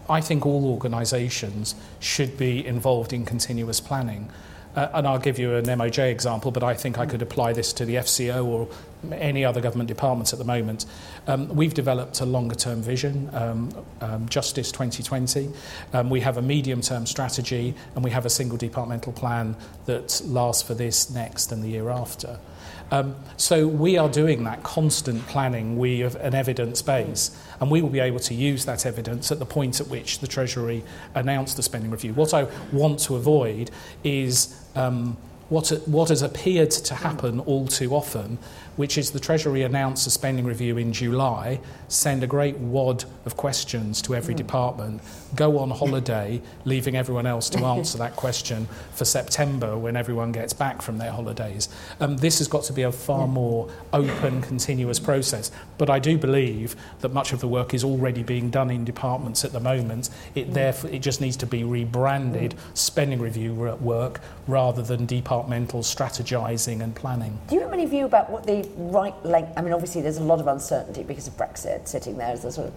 I think all organisations should be involved in continuous planning. Uh, and I'll give you an MOJ example, but I think I could apply this to the FCO or any other government departments at the moment. Um, we've developed a longer term vision, um, um, Justice 2020. Um, we have a medium term strategy, and we have a single departmental plan that lasts for this, next, and the year after. Um, so we are doing that constant planning, we have an evidence base, and we will be able to use that evidence at the point at which the Treasury announced the spending review. What I want to avoid is um, what, what has appeared to happen all too often, which is the Treasury announced a spending review in July, send a great wad of questions to every mm. department, go on holiday, leaving everyone else to answer that question for September when everyone gets back from their holidays. Um, this has got to be a far more open, continuous process. But I do believe that much of the work is already being done in departments at the moment. It, therefore, it just needs to be rebranded spending review work rather than departmental strategising and planning. Do you have any view about what the right length? I mean, obviously, there's a lot of uncertainty because of Brexit sitting there as a sort of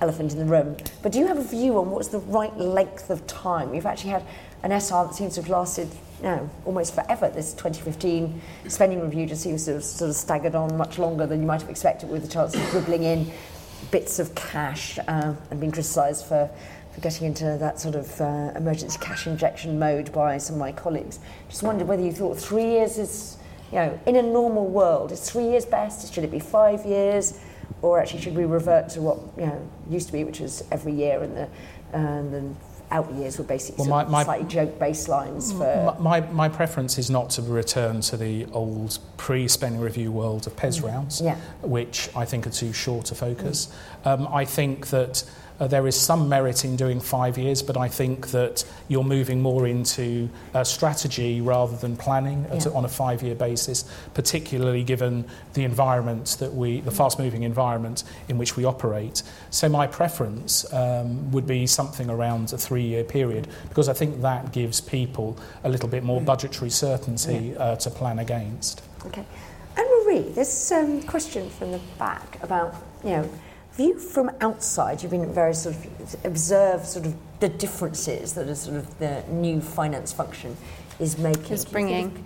elephant in the room. But do you have a view on what's the right length of time? You've actually had an SR that seems to have lasted know, almost forever. This 2015 spending review just seems to have sort of staggered on much longer than you might have expected with the chance of dribbling in bits of cash uh, and being criticised for, for getting into that sort of uh, emergency cash injection mode by some of my colleagues. Just wondered whether you thought three years is, you know, in a normal world, is three years best? Should it be five years? Or actually should we revert to what you know used to be, which was every year, and the and the out years were basically well, my, my, slightly joke baselines for. My, my preference is not to return to the old pre-spending review world of PES mm. rounds, yeah. which I think are too short a focus. Mm. Um, I think that uh, there is some merit in doing five years, but I think that you're moving more into uh, strategy rather than planning yeah. on a five year basis, particularly given the environment that we, the fast moving environment in which we operate. So my preference um, would be something around a three year period because I think that gives people a little bit more budgetary certainty uh, to plan against. Okay. Anne Marie, this um, question from the back about, you know, view from outside, you've been very sort of observe sort of the differences that a sort of the new finance function is making. Is bringing.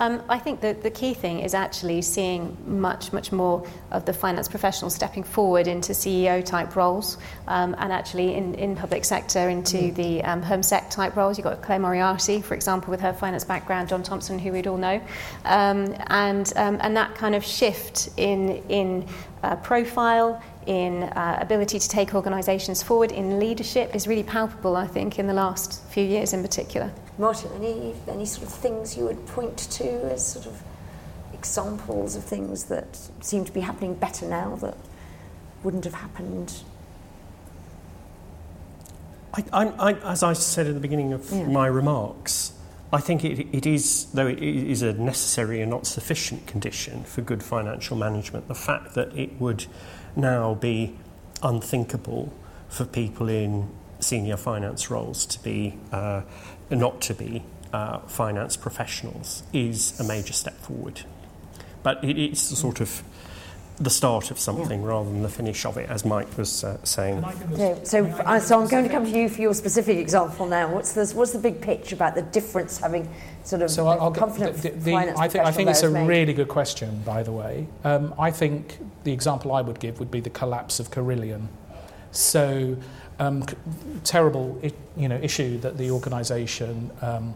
Um, I think that the key thing is actually seeing much, much more of the finance professionals stepping forward into CEO type roles um, and actually in, in public sector into mm. the um, home sec type roles. You've got Claire Moriarty, for example, with her finance background, Jon Thompson, who we'd all know, um, and, um, and that kind of shift in, in uh, profile, in uh, ability to take organisations forward in leadership is really palpable, I think, in the last few years in particular. Martin, any, any sort of things you would point to as sort of examples of things that seem to be happening better now that wouldn't have happened? I, I, I, as I said at the beginning of yeah. my remarks, I think it, it is, though it is a necessary and not sufficient condition for good financial management, the fact that it would now be unthinkable for people in senior finance roles to be uh, not to be uh, finance professionals is a major step forward. But it, it's sort of the start of something yeah. rather than the finish of it, as Mike was uh, saying. Okay, so, uh, so I'm going to come to you for your specific example now. What's the, what's the big picture about the difference having sort of so I'll, confident the, the, the, I think, I think it's a made? really good question, by the way. Um, I think the example I would give would be the collapse of Carillion. So, um, terrible I- you know, issue that the organisation um,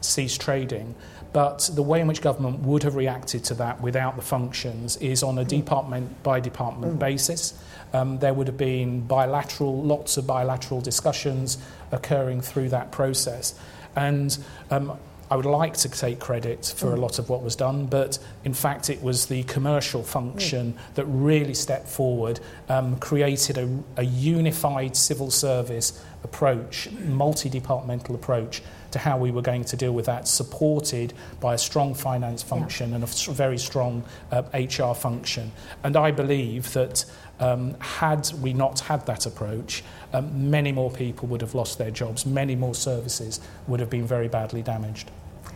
ceased trading. But the way in which government would have reacted to that without the functions is on a mm. department by department mm. basis. Um, there would have been bilateral, lots of bilateral discussions occurring through that process. And um, I would like to take credit for a mm. lot of what was done, but in fact, it was the commercial function mm. that really stepped forward, um, created a, a unified civil service approach, multi departmental approach to how we were going to deal with that, supported by a strong finance function yeah. and a very strong uh, HR function. And I believe that um, had we not had that approach, um, many more people would have lost their jobs, many more services would have been very badly damaged.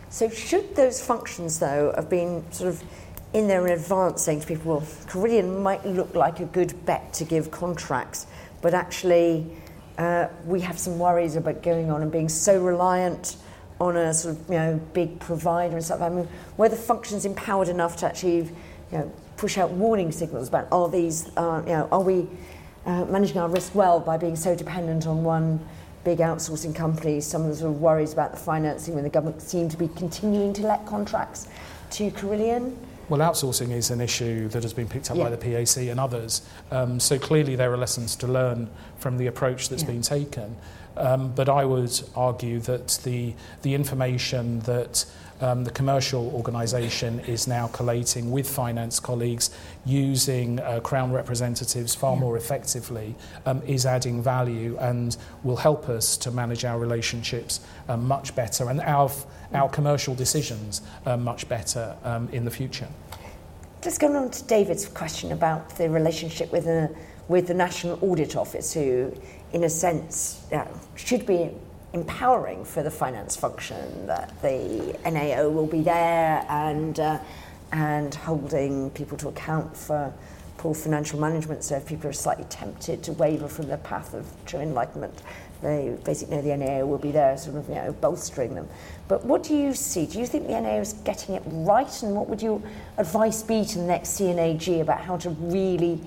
So, should those functions, though, have been sort of in there in advance saying to people, well, Carillion might look like a good bet to give contracts, but actually uh, we have some worries about going on and being so reliant on a sort of you know big provider and stuff. I mean, were the functions empowered enough to actually you know push out warning signals about are these uh, you know are we uh, managing our risk well by being so dependent on one big outsourcing company? Some of the sort of worries about the financing when the government seem to be continuing to let contracts to Carillion. Well, outsourcing is an issue that has been picked up yeah. by the PAC and others. Um, so clearly, there are lessons to learn from the approach that's yeah. been taken. Um, but I would argue that the, the information that um, the commercial organisation is now collating with finance colleagues using uh, Crown representatives far yeah. more effectively um, is adding value and will help us to manage our relationships um, much better and our, our commercial decisions uh, much better um, in the future. Just going on to David's question about the relationship with the, with the National Audit Office, who in a sense, you know, should be empowering for the finance function that the NAO will be there and uh, and holding people to account for poor financial management. So if people are slightly tempted to waver from the path of true enlightenment, they basically know the NAO will be there, sort of you know bolstering them. But what do you see? Do you think the NAO is getting it right? And what would your advice be to the next C&AG about how to really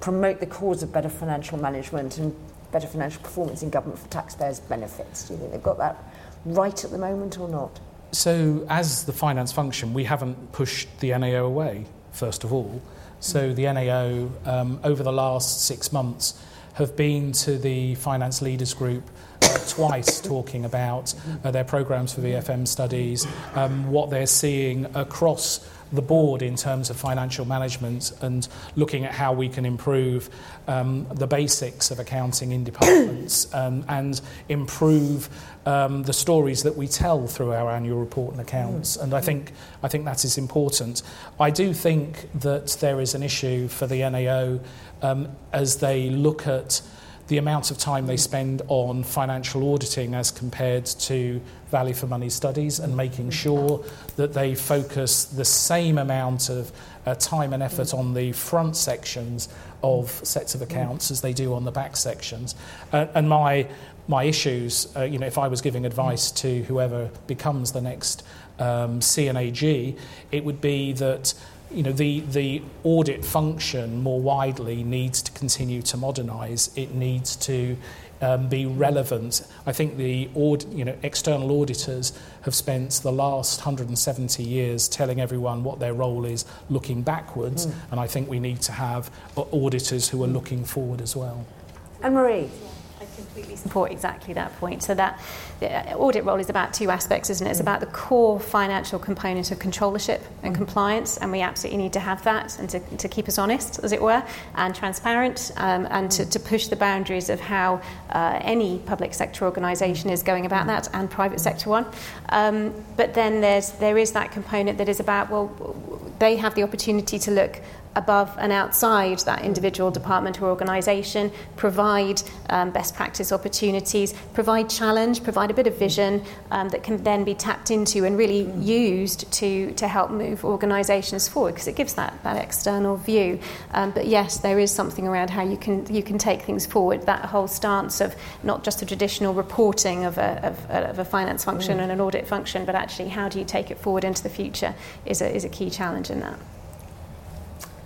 promote the cause of better financial management and better financial performance in government for taxpayers' benefits. Do you think they've got that right at the moment or not? So, as the finance function, we haven't pushed the NAO away, first of all. So, the NAO, um, over the last six months, have been to the finance leaders group uh, twice talking about uh, their programs for VFM studies, um, what they're seeing across the board in terms of financial management and looking at how we can improve um, the basics of accounting in departments um, and improve um, the stories that we tell through our annual report and accounts. And I think, I think that is important. I do think that there is an issue for the NAO um, as they look at the amount of time they spend on financial auditing as compared to value for money studies and making sure that they focus the same amount of uh, time and effort on the front sections of sets of accounts as they do on the back sections. Uh, and my my issues, uh, you know, if I was giving advice to whoever becomes the next um, C&AG, it would be that you know, the, the audit function more widely needs to continue to modernise. It needs to um, be relevant. I think the aud- you know, external auditors have spent the last 170 years telling everyone what their role is looking backwards, mm. and I think we need to have auditors who are looking forward as well. Anne Marie I completely support exactly that point. So that the audit role is about two aspects, isn't it? It's about the core financial component of controllership and compliance, and we absolutely need to have that and to, to keep us honest, as it were, and transparent, um, and to, to push the boundaries of how uh, any public sector organisation is going about that, and private sector one. Um, but then there's there is that component that is about well, they have the opportunity to look above and outside that individual department or organisation, provide um, best practice opportunities, provide challenge, provide a bit of vision um, that can then be tapped into and really used to, to help move organisations forward because it gives that, that external view. Um, but yes, there is something around how you can, you can take things forward, that whole stance of not just the traditional reporting of a, of, of a finance function mm. and an audit function, but actually how do you take it forward into the future is a, is a key challenge in that.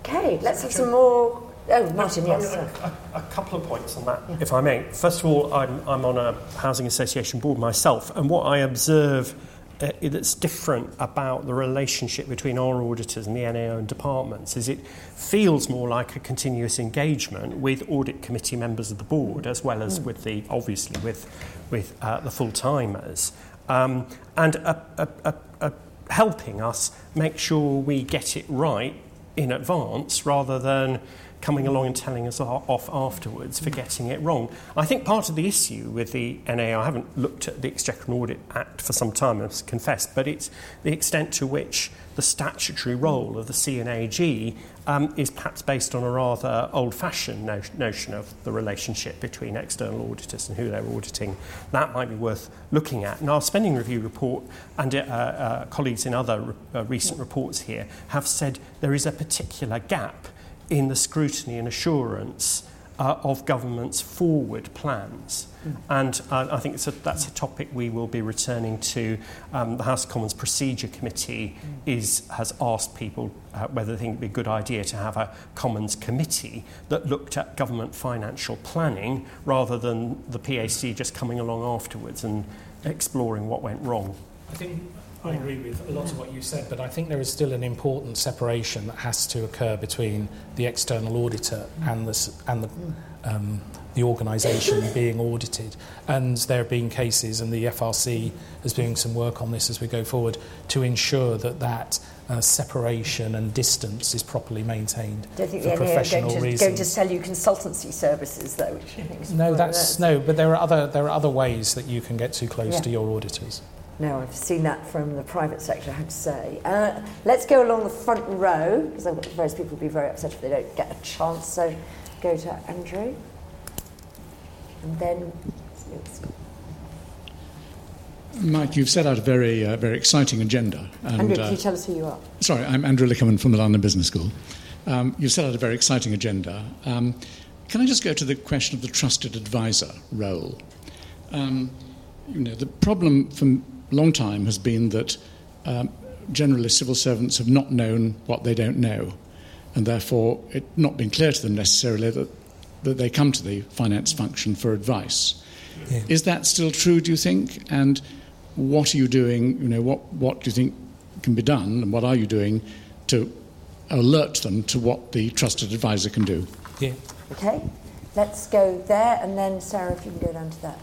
Okay, let's have some more. Oh, Martin, yes. A, a, a, couple of points on that, yeah. if I may. First of all, I'm, I'm on a housing association board myself, and what I observe uh, that's different about the relationship between our auditors and the NAO and departments is it feels more like a continuous engagement with audit committee members of the board as well as mm. with the obviously with with uh, the full timers um, and a, a, a, helping us make sure we get it right in advance rather than coming along and telling us off afterwards for getting it wrong. I think part of the issue with the NA, I haven't looked at the Exchequer and Audit Act for some time, I must confess, but it's the extent to which the statutory role of the C&AG um, is perhaps based on a rather old fashioned no- notion of the relationship between external auditors and who they're auditing. That might be worth looking at. And our spending review report and uh, uh, colleagues in other re- uh, recent reports here have said there is a particular gap in the scrutiny and assurance uh, of government's forward plans. Mm. And uh, I think it's a, that's a topic we will be returning to. Um, the House of Commons Procedure Committee mm. is, has asked people uh, whether they think it would be a good idea to have a Commons committee that looked at government financial planning rather than the PAC just coming along afterwards and exploring what went wrong. I think I agree with a lot of what you said, but I think there is still an important separation that has to occur between the external auditor and the, and the, um, the organisation being audited. And there have been cases, and the FRC is doing some work on this as we go forward, to ensure that that uh, separation and distance is properly maintained Don't think for the professional going to, reasons. going to sell you consultancy services, though, which I think is no, that's no, but there are other there are other ways that you can get too close yeah. to your auditors. No, I've seen that from the private sector, I have to say. Uh, let's go along the front row, because various people will be very upset if they don't get a chance. So go to Andrew. And then. Mike, you've set out a very, uh, very exciting agenda. And, Andrew, can you tell us who you are? Sorry, I'm Andrew Likierman from the London Business School. Um, you've set out a very exciting agenda. Um, can I just go to the question of the trusted advisor role? Um, you know, the problem for long time has been that um, generally civil servants have not known what they don't know, and therefore it not been clear to them necessarily that, that they come to the finance function for advice. Yeah. Is that still true, do you think? And what are you doing? You know, what, what do you think can be done, and what are you doing to alert them to what the trusted advisor can do? Yeah. Okay, let's go there, and then Sarah, if you can go down to that.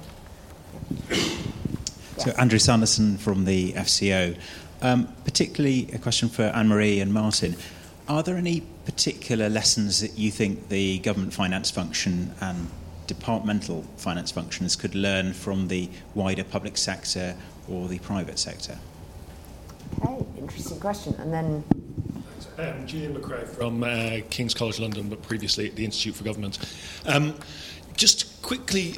So, Andrew Sanderson from the FCO. Um, particularly a question for Anne Marie and Martin. Are there any particular lessons that you think the government finance function and departmental finance functions could learn from the wider public sector or the private sector? Okay, interesting question. And then. Um, Julian McCrae from uh, King's College London, but previously at the Institute for Government. Um, just quickly,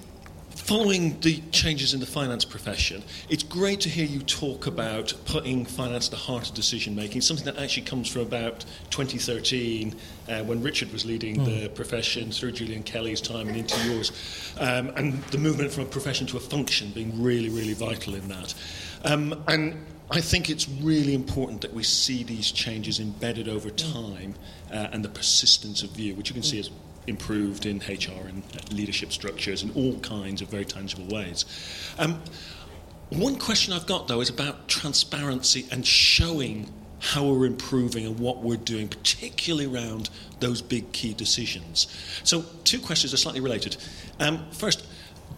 Following the changes in the finance profession, it's great to hear you talk about putting finance at the heart of decision making, something that actually comes from about 2013 uh, when Richard was leading mm. the profession through Julian Kelly's time and into yours, um, and the movement from a profession to a function being really, really vital in that. Um, and I think it's really important that we see these changes embedded over time uh, and the persistence of view, which you can see as improved in HR and leadership structures in all kinds of very tangible ways. Um, one question I've got, though, is about transparency and showing how we're improving and what we're doing, particularly around those big key decisions. So, two questions are slightly related. Um, first,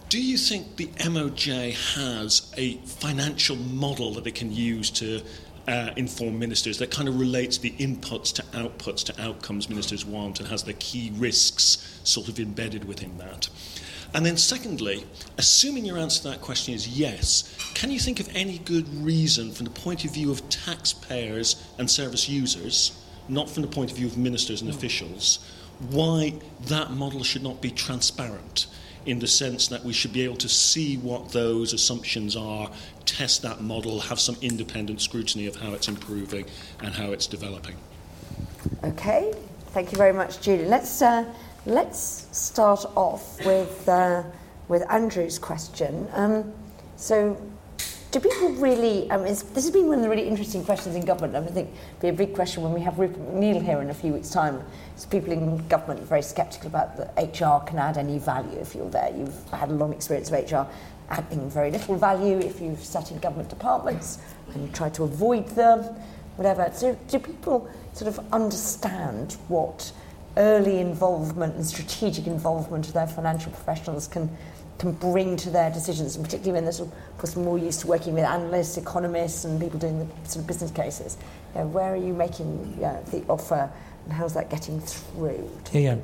do you think the MOJ has a financial model that it can use to uh, inform ministers that kind of relates the inputs to outputs to outcomes ministers want and has the key risks sort of embedded within that. And then, secondly, assuming your answer to that question is yes, can you think of any good reason from the point of view of taxpayers and service users, not from the point of view of ministers and officials, why that model should not be transparent? In the sense that we should be able to see what those assumptions are, test that model, have some independent scrutiny of how it's improving and how it's developing. Okay, thank you very much, Julian. Let's, uh, let's start off with, uh, with Andrew's question. Um, so, do people really, um, this has been one of the really interesting questions in government. I think it'll be a big question when we have Rupert McNeil here in a few weeks' time. People in government are very sceptical about that HR can add any value if you're there. You've had a long experience of HR adding very little value if you've sat in government departments and you try to avoid them, whatever. So do people sort of understand what early involvement and strategic involvement of their financial professionals can can bring to their decisions, and particularly when they're sort of, of course, more used to working with analysts, economists, and people doing the sort of business cases. You know, where are you making uh, the offer And how's that getting through? Yeah, yeah.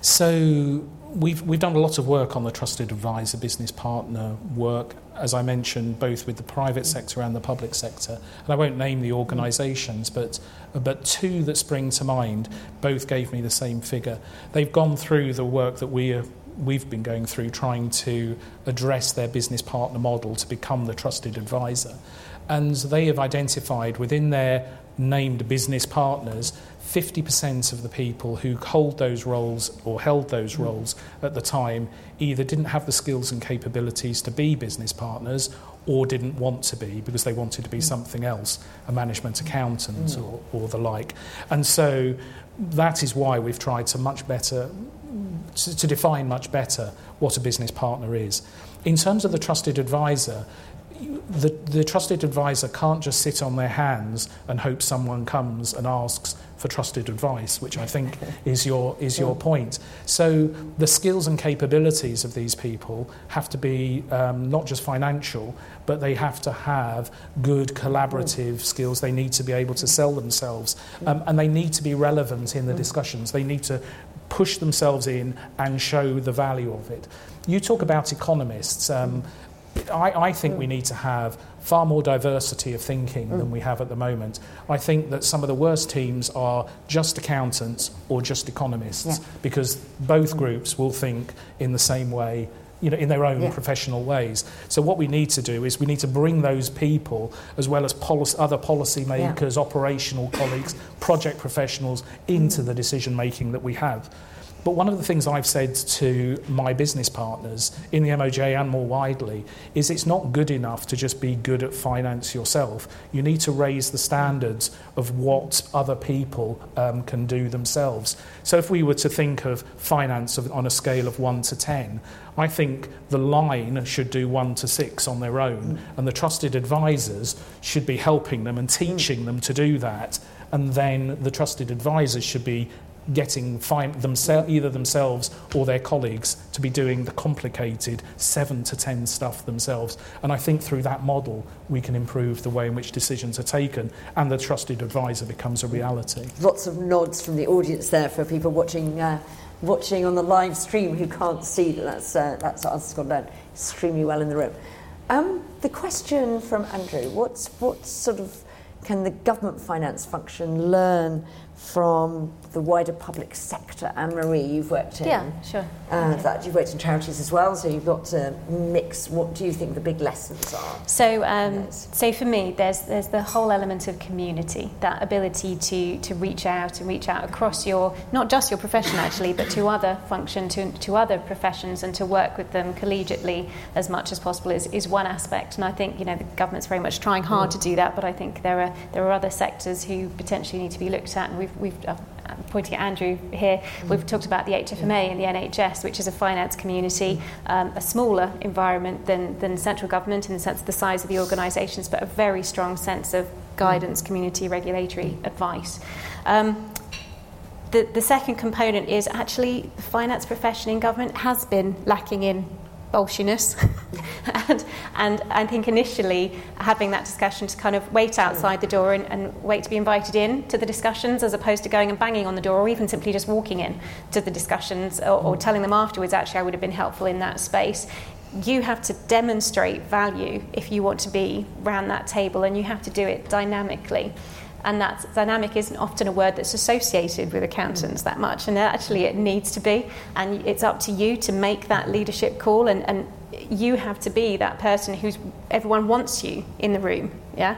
So we've, we've done a lot of work on the trusted advisor business partner work, as I mentioned, both with the private sector and the public sector. And I won't name the organisations, but, but two that spring to mind both gave me the same figure. They've gone through the work that we are we've been going through trying to address their business partner model to become the trusted advisor. And they have identified within their named business partners 50% of the people who hold those roles or held those mm. roles at the time either didn't have the skills and capabilities to be business partners or didn't want to be because they wanted to be mm. something else, a management mm. accountant mm. or, or the like. And so that is why we've tried to much better to, to define much better what a business partner is. In terms of the trusted advisor, the, the trusted advisor can't just sit on their hands and hope someone comes and asks for trusted advice, which I think is your, is your point. So the skills and capabilities of these people have to be um, not just financial, but they have to have good collaborative skills. They need to be able to sell themselves, um, and they need to be relevant in the discussions. They need to push themselves in and show the value of it. You talk about economists. Um, I, I think we need to have far more diversity of thinking than we have at the moment. I think that some of the worst teams are just accountants or just economists yeah. because both groups will think in the same way you know, in their own yeah. professional ways. So what we need to do is we need to bring those people, as well as policy, other policymakers, yeah. operational colleagues, project professionals, into the decision making that we have. But one of the things I've said to my business partners in the MOJ and more widely is it's not good enough to just be good at finance yourself. You need to raise the standards of what other people um, can do themselves. So if we were to think of finance of, on a scale of 1 to 10, I think the line should do 1 to 6 on their own, mm. and the trusted advisors should be helping them and teaching mm. them to do that and then the trusted advisors should be getting themse- either themselves or their colleagues to be doing the complicated seven to ten stuff themselves. And I think through that model, we can improve the way in which decisions are taken and the trusted advisor becomes a reality. Lots of nods from the audience there for people watching. Uh, watching on the live stream who can't see that that's, uh, that's us gone down extremely well in the room. Um, the question from Andrew, what's, what sort of can the government finance function learn from the wider public sector. Anne Marie, you've worked in. Yeah, sure. Uh, okay. that you've worked in charities as well, so you've got to mix. What do you think the big lessons are? So, um, so for me, there's there's the whole element of community, that ability to to reach out and reach out across your not just your profession actually, but to other function, to to other professions, and to work with them collegiately as much as possible is, is one aspect. And I think you know the government's very much trying hard mm. to do that, but I think there are there are other sectors who potentially need to be looked at, and we've we've uh, pointing at Andrew here, we've talked about the HFMA and the NHS, which is a finance community, um, a smaller environment than, than central government in the sense of the size of the organisations, but a very strong sense of guidance, community, regulatory advice. Um, the, the second component is actually the finance profession in government has been lacking in bolshiness. and, and I think initially having that discussion to kind of wait outside the door and, and wait to be invited in to the discussions as opposed to going and banging on the door or even simply just walking in to the discussions or, or mm. telling them afterwards, actually, I would have been helpful in that space. You have to demonstrate value if you want to be around that table and you have to do it dynamically and that dynamic isn't often a word that's associated with accountants that much, and actually it needs to be, and it's up to you to make that leadership call, and, and you have to be that person who's everyone wants you in the room. Yeah,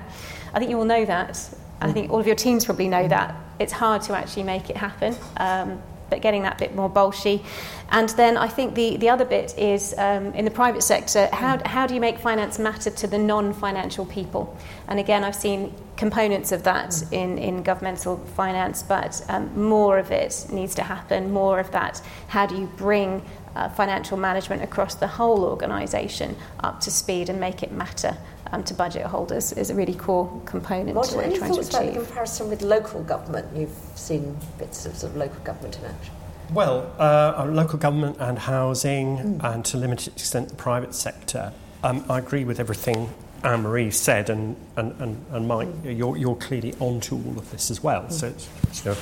I think you all know that. And I think all of your teams probably know that. It's hard to actually make it happen. Um, but getting that bit more bolshy. And then I think the, the other bit is um, in the private sector, how, how do you make finance matter to the non financial people? And again, I've seen components of that in, in governmental finance, but um, more of it needs to happen. More of that, how do you bring uh, financial management across the whole organisation up to speed and make it matter um, to budget holders is a really core component what, to what you're trying to achieve. About the comparison with local government? You've seen bits of, sort of local government in action. Well, uh, local government and housing, mm. and to a limited extent the private sector. Um, I agree with everything Anne Marie said, and, and, and, and Mike, mm. you're, you're clearly onto all of this as well. Mm. So it's, you know,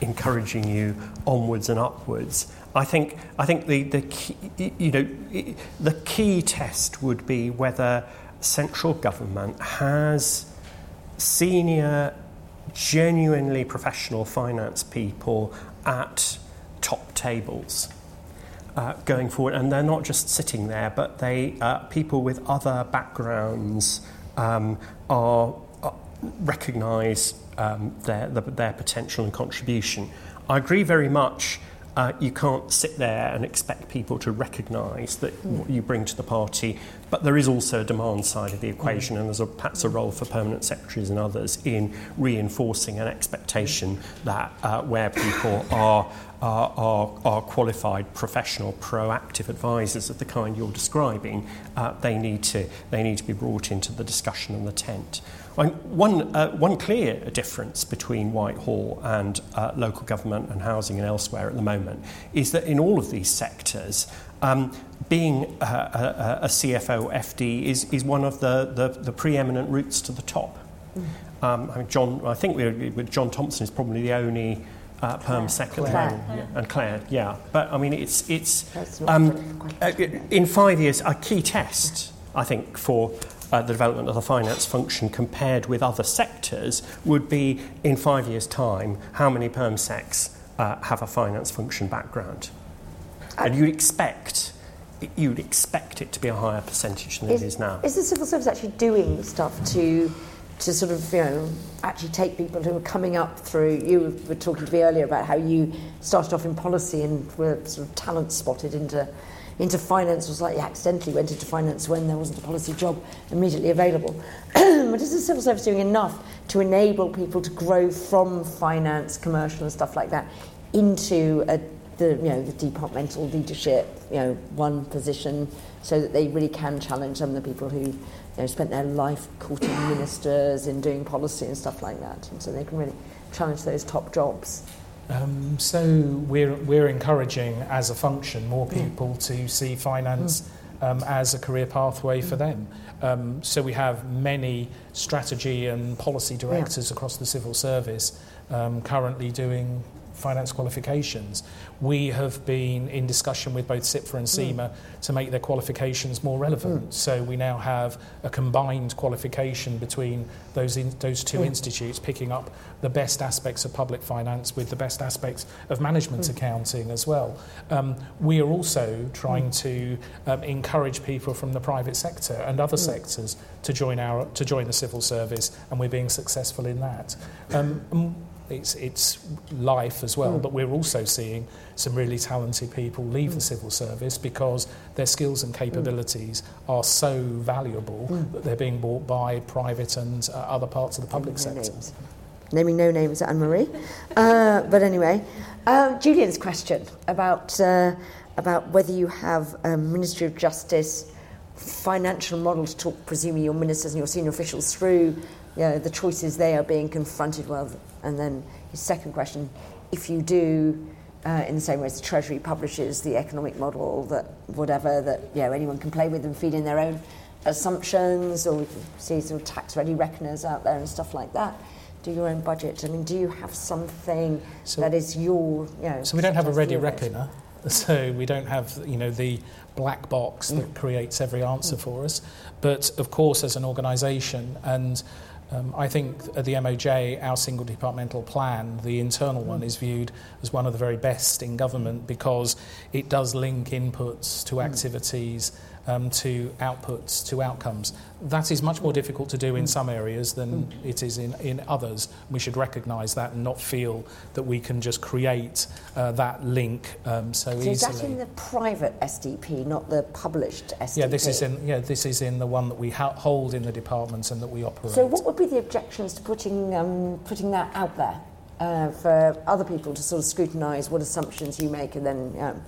encouraging you onwards and upwards. I think, I think the, the, key, you know, the key test would be whether central government has senior, genuinely professional finance people at top tables. Uh, going forward, and they're not just sitting there, but they uh, people with other backgrounds um, are, are recognise um, their, the, their potential and contribution. I agree very much uh, you can't sit there and expect people to recognise that mm. what you bring to the party. But there is also a demand side of the equation, mm. and there's a, perhaps a role for permanent secretaries and others in reinforcing an expectation hmm. that uh, where people are, are, are, are qualified, professional, proactive advisors of the kind you're describing, uh, they, need to, they need to be brought into the discussion and the tent. One, uh, one clear difference between Whitehall and uh, local government and housing and elsewhere at the moment is that in all of these sectors, um, being a, a, a CFO FD is, is one of the, the, the preeminent routes to the top. Mm. Um, I, mean, John, I think with Jon Thompson is probably the only uh, perm secretary Claire. and Claire, yeah. But I mean, it's it's um, uh, in five years a key test, I think, for uh, the development of the finance function compared with other sectors would be in five years' time how many perm secs uh, have a finance function background. And you'd expect you'd expect it to be a higher percentage than is, it is now. Is the civil service actually doing stuff to to sort of you know actually take people who are coming up through you were talking to me earlier about how you started off in policy and were sort of talent spotted into into finance or slightly accidentally went into finance when there wasn't a policy job immediately available. but is the civil service doing enough to enable people to grow from finance, commercial and stuff like that into a, the, you know, the departmental leadership, you know, one position so that they really can challenge some of the people who you know, spent their life courting ministers and doing policy and stuff like that. And so they can really challenge those top jobs. Um, so we're, we're encouraging, as a function, more mm. people mm. to see finance mm. um, as a career pathway for them. Um, so we have many strategy and policy directors yeah. across the civil service um, currently doing finance qualifications. We have been in discussion with both CIPFA and CIMA mm. to make their qualifications more relevant. Mm. So we now have a combined qualification between those, in, those two mm. institutes, picking up the best aspects of public finance with the best aspects of management mm. accounting as well. Um, we are also trying mm. to um, encourage people from the private sector and other sectors to join, our, to join the civil service, and we're being successful in that. Um, it's, it's life as well, mm. but we're also seeing some really talented people leave mm. the civil service because their skills and capabilities mm. are so valuable mm. that they're being bought by private and uh, other parts of the public Naming sector. Names. Naming no names, Anne Marie. Uh, but anyway, uh, Julian's question about, uh, about whether you have a Ministry of Justice financial model to talk, presumably, your ministers and your senior officials through you know, the choices they are being confronted with. And then his second question, if you do, uh, in the same way as the Treasury publishes the economic model that whatever that you know anyone can play with and feed in their own assumptions, or we can see sort of tax-ready reckoners out there and stuff like that. Do your own budget. I mean, do you have something so, that is your, you know? So we don't have a ready reckoner. So we don't have, you know, the black box that mm. creates every answer mm. for us. But of course, as an organisation, and um, I think at the MOJ, our single departmental plan, the internal one, is viewed as one of the very best in government because it does link inputs to activities um, to outputs, to outcomes. That is much more difficult to do in some areas than it is in, in others. We should recognise that and not feel that we can just create uh, that link um, so, so easily. is that in the private SDP, not the published SDP? Yeah, this is in, yeah, this is in the one that we ha- hold in the departments and that we operate. So what would be the objections to putting, um, putting that out there? Uh, for other people to sort of scrutinise what assumptions you make and then um,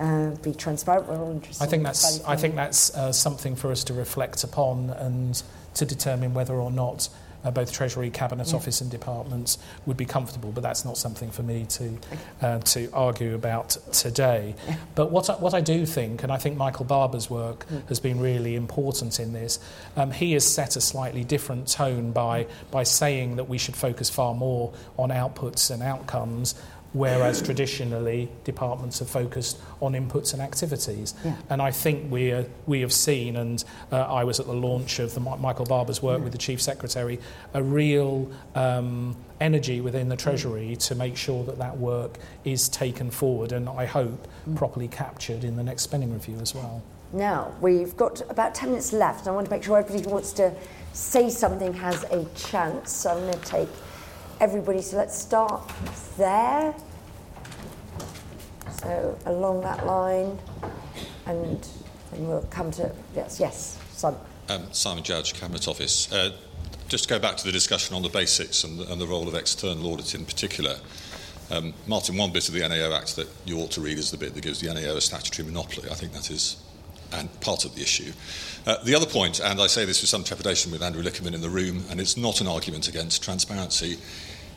uh, be transparent. We're all interested. I think that's I think that's uh, something for us to reflect upon and to determine whether or not uh, both Treasury, Cabinet yeah. Office, and departments would be comfortable. But that's not something for me to uh, to argue about today. Yeah. But what I, what I do think, and I think Michael Barber's work mm. has been really important in this, um, he has set a slightly different tone by by saying that we should focus far more on outputs and outcomes whereas traditionally departments have focused on inputs and activities. Yeah. And I think we, are, we have seen, and uh, I was at the launch of the Michael Barber's work yeah. with the Chief Secretary, a real um, energy within the Treasury to make sure that that work is taken forward and I hope mm. properly captured in the next spending review as well. Now, we've got about 10 minutes left. I want to make sure everybody who wants to say something has a chance. So I'm going to take everybody. So let's start there. So along that line, and, and we'll come to yes, yes, Simon. Um, Simon Judge, Cabinet Office. Uh, just to go back to the discussion on the basics and, and the role of external audit in particular. Um, Martin, one bit of the NAO Act that you ought to read is the bit that gives the NAO a statutory monopoly. I think that is and part of the issue. Uh, the other point, and I say this with some trepidation with Andrew Likierman in the room, and it's not an argument against transparency,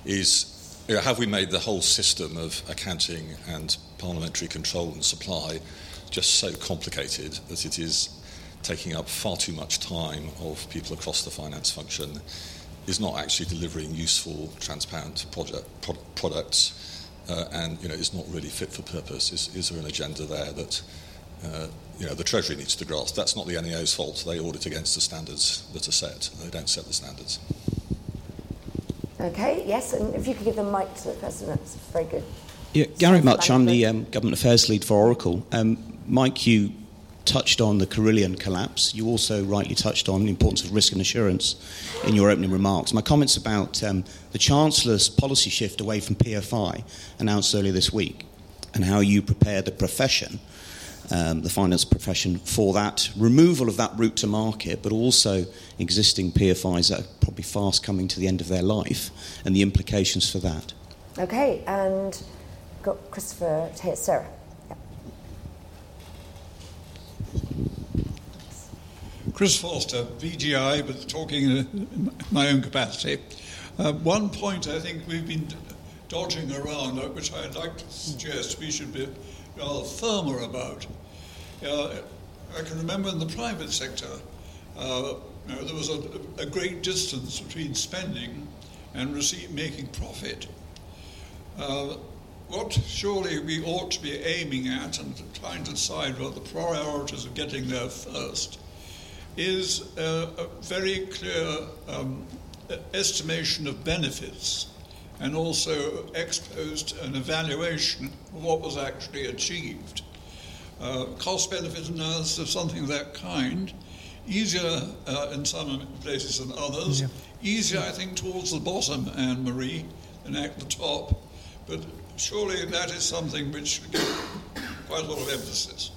is you know, have we made the whole system of accounting and parliamentary control and supply just so complicated that it is taking up far too much time of people across the finance function, is not actually delivering useful, transparent project, pro- products, uh, and you know, is not really fit for purpose? Is, is there an agenda there that uh, you know, the Treasury needs to grasp? That's not the NAO's fault. They audit against the standards that are set. They don't set the standards. Okay, yes, and if you could give the mic to the person, that's very good. Yeah, Gary Much. I'm the um, Government Affairs Lead for Oracle. Um, Mike, you touched on the Carillion collapse. You also rightly touched on the importance of risk and assurance in your opening remarks. My comments about um, the Chancellor's policy shift away from PFI announced earlier this week and how you prepare the profession um, the finance profession for that removal of that route to market, but also existing PFIs that are probably fast coming to the end of their life and the implications for that. Okay, and got Christopher here, Sarah. Chris Foster, VGI, but talking in my own capacity. Uh, one point I think we've been dodging around, uh, which I'd like to suggest we should be rather firmer about. Uh, I can remember in the private sector, uh, you know, there was a, a, great distance between spending and making profit. Uh, what surely we ought to be aiming at and trying to decide what the priorities of getting there first is a, a very clear um, estimation of benefits and also exposed an evaluation of what was actually achieved. Uh, cost benefit analysis of something of that kind, easier uh, in some places than others, yeah. easier, I think, towards the bottom, Anne Marie, than at the top. But surely that is something which should get quite a lot of emphasis.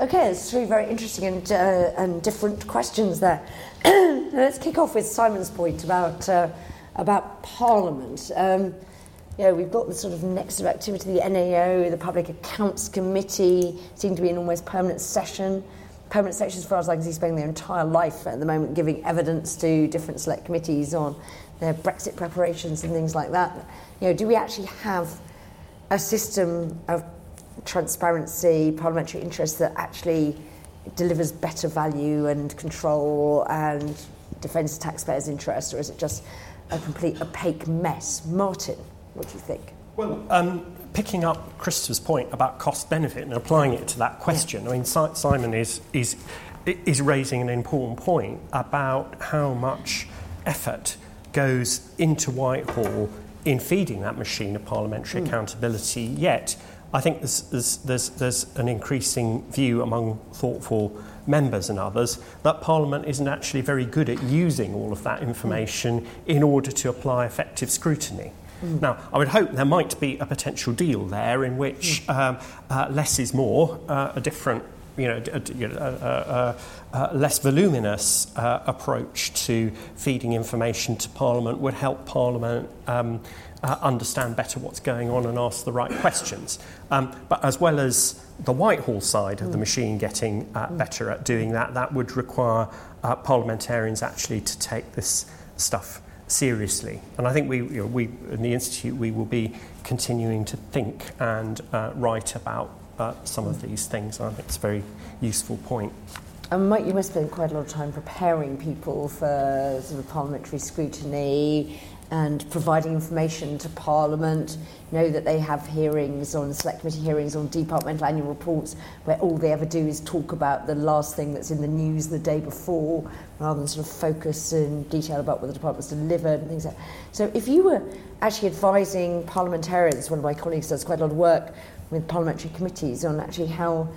Okay, there's three very interesting and, uh, and different questions there. Let's kick off with Simon's point about, uh, about Parliament. Um, you know, we've got the sort of next of activity, the NAO, the Public Accounts Committee, seem to be in almost permanent session. Permanent session, as far as I can see, spending their entire life at the moment giving evidence to different select committees on their Brexit preparations and things like that. You know, do we actually have a system of transparency, parliamentary interest that actually delivers better value and control and defends taxpayers' interest, or is it just a complete opaque mess? Martin? What do you think? Well, um, picking up Christopher's point about cost benefit and applying it to that question, yeah. I mean, Simon is, is, is raising an important point about how much effort goes into Whitehall in feeding that machine of parliamentary mm. accountability. Yet, I think there's, there's, there's, there's an increasing view among thoughtful members and others that Parliament isn't actually very good at using all of that information in order to apply effective scrutiny. Mm. Now, I would hope there might be a potential deal there in which um, uh, less is more, uh, a different you know, a, a, a, a less voluminous uh, approach to feeding information to Parliament would help Parliament um, uh, understand better what's going on and ask the right questions. Um, but as well as the Whitehall side of the mm. machine getting uh, mm. better at doing that, that would require uh, parliamentarians actually to take this stuff seriously. And I think we, you know, we in the Institute, we will be continuing to think and uh, write about uh, some of these things. I think it's a very useful point. And Mike, you must spend quite a lot of time preparing people for sort of parliamentary scrutiny and providing information to Parliament. Know that they have hearings on select committee hearings on departmental annual reports where all they ever do is talk about the last thing that's in the news the day before rather than sort of focus in detail about what the department's delivered and things like that. So if you were actually advising parliamentarians, one of my colleagues does quite a lot of work with parliamentary committees on actually how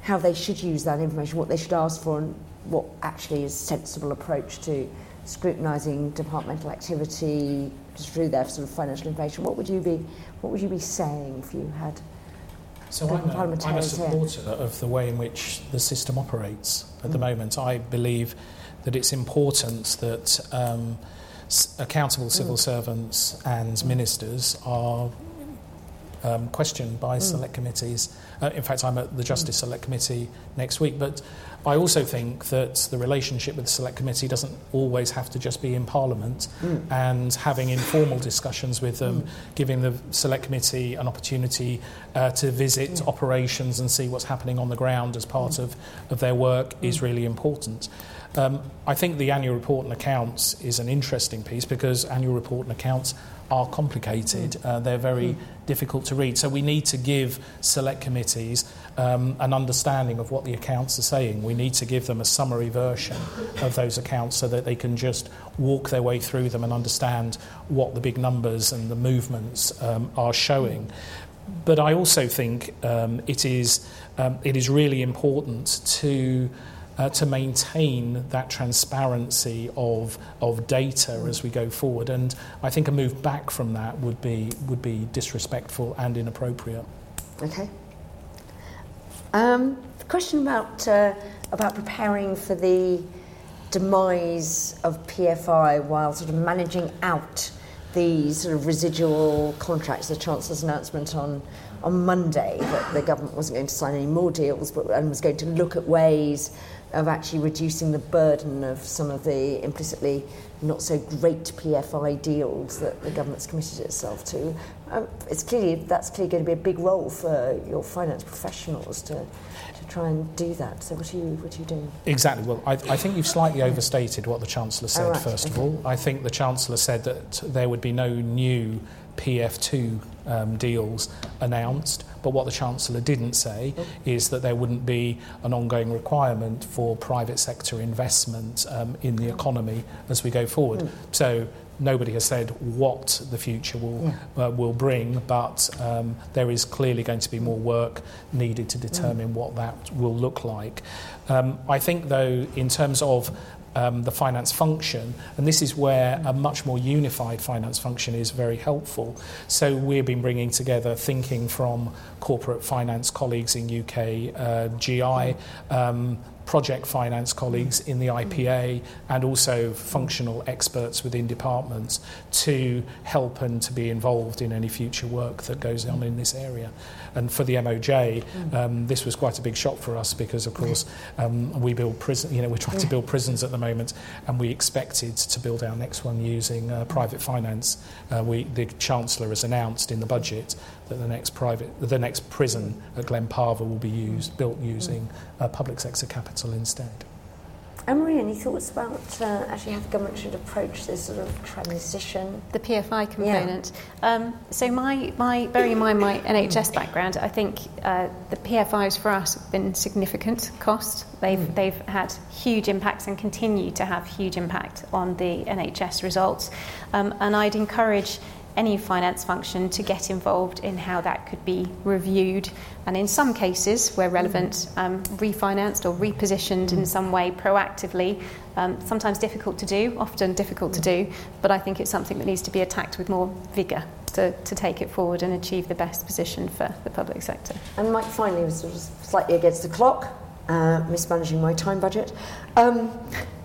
how they should use that information, what they should ask for and what actually is sensible approach to scrutinising departmental activity through their sort of financial information, what would you be, what would you be saying if you had so I'm a, I'm a supporter here? of the way in which the system operates at mm. the moment. I believe that it's important that um, accountable civil mm. servants and ministers are um, questioned by mm. select committees. Uh, in fact, I'm at the Justice mm. Select Committee next week, but I also think that the relationship with the Select Committee doesn't always have to just be in Parliament mm. and having informal discussions with them, mm. giving the Select Committee an opportunity uh, to visit mm. operations and see what's happening on the ground as part mm. of, of their work is mm. really important. Um, I think the annual report and accounts is an interesting piece because annual report and accounts are complicated. Mm. Uh, they're very. Difficult to read. So we need to give select committees um, an understanding of what the accounts are saying. We need to give them a summary version of those accounts so that they can just walk their way through them and understand what the big numbers and the movements um, are showing. But I also think um, it, is, um, it is really important to uh, to maintain that transparency of, of data as we go forward. And I think a move back from that would be, would be disrespectful and inappropriate. Okay. Um, the question about, uh, about preparing for the demise of PFI while sort of managing out the sort of residual contracts, the Chancellor's announcement on, on Monday that the government wasn't going to sign any more deals but, and was going to look at ways of actually reducing the burden of some of the implicitly not so great PFI deals that the government's committed itself to. Um, it's clearly that's clearly going to be a big role for your finance professionals to to try and do that. So what are you what are you doing? Exactly. Well, I, I think you've slightly overstated what the chancellor said. Oh, right. First okay. of all, I think the chancellor said that there would be no new PF2 um, deals announced. But what the Chancellor didn't say is that there wouldn't be an ongoing requirement for private sector investment um, in the economy as we go forward. Mm. So nobody has said what the future will yeah. uh, will bring, but um, there is clearly going to be more work needed to determine mm. what that will look like. Um, I think, though, in terms of um, the finance function, and this is where a much more unified finance function is very helpful. So we've been bringing together thinking from corporate finance colleagues in UK, uh, GI, um, project finance colleagues in the IPA and also functional experts within departments to help and to be involved in any future work that goes on in this area. And for the MOJ, um, this was quite a big shock for us because, of course, um, we build prison. You know, we're trying to build prisons at the moment, and we expected to build our next one using uh, private finance. Uh, we, the Chancellor has announced in the budget that the next private, the next prison at Glen Parva will be used, built using uh, public sector capital instead. Anne-Marie, any thoughts about uh, actually how the government should approach this sort of transition? The PFI component. Yeah. Um, so my, my, bearing in mind my NHS background, I think uh, the PFIs for us have been significant cost. They've, mm. they've had huge impacts and continue to have huge impact on the NHS results. Um, and I'd encourage any finance function to get involved in how that could be reviewed and in some cases where relevant um, refinanced or repositioned in some way proactively um, sometimes difficult to do often difficult to do but I think it's something that needs to be attacked with more vigour to, to take it forward and achieve the best position for the public sector. And Mike finally was sort of slightly against the clock uh, mismanaging my time budget. Um,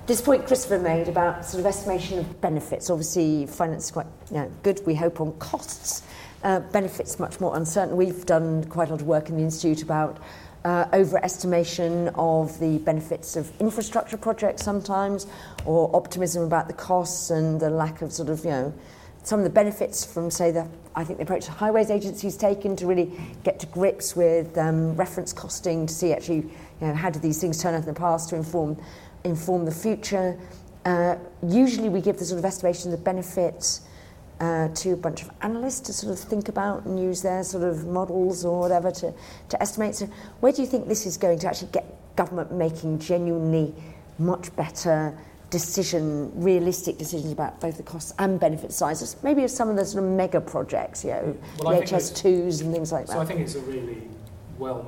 this point Christopher made about sort of estimation of benefits. Obviously, finance is quite you know, good, we hope, on costs. Uh, benefits much more uncertain. We've done quite a lot of work in the Institute about uh, overestimation of the benefits of infrastructure projects sometimes, or optimism about the costs and the lack of sort of, you know, some of the benefits from, say, the I think the approach the Highways Agency's taken to really get to grips with um, reference costing to see actually, you know, how did these things turn out in the past to inform inform the future. Uh, usually, we give the sort of estimation of the benefits uh, to a bunch of analysts to sort of think about and use their sort of models or whatever to, to estimate. So, where do you think this is going to actually get government making genuinely much better decision, realistic decisions about both the costs and benefit sizes? Maybe of some of the sort of mega projects, you know, well, the HS2s and things like so that. So I think it's a really well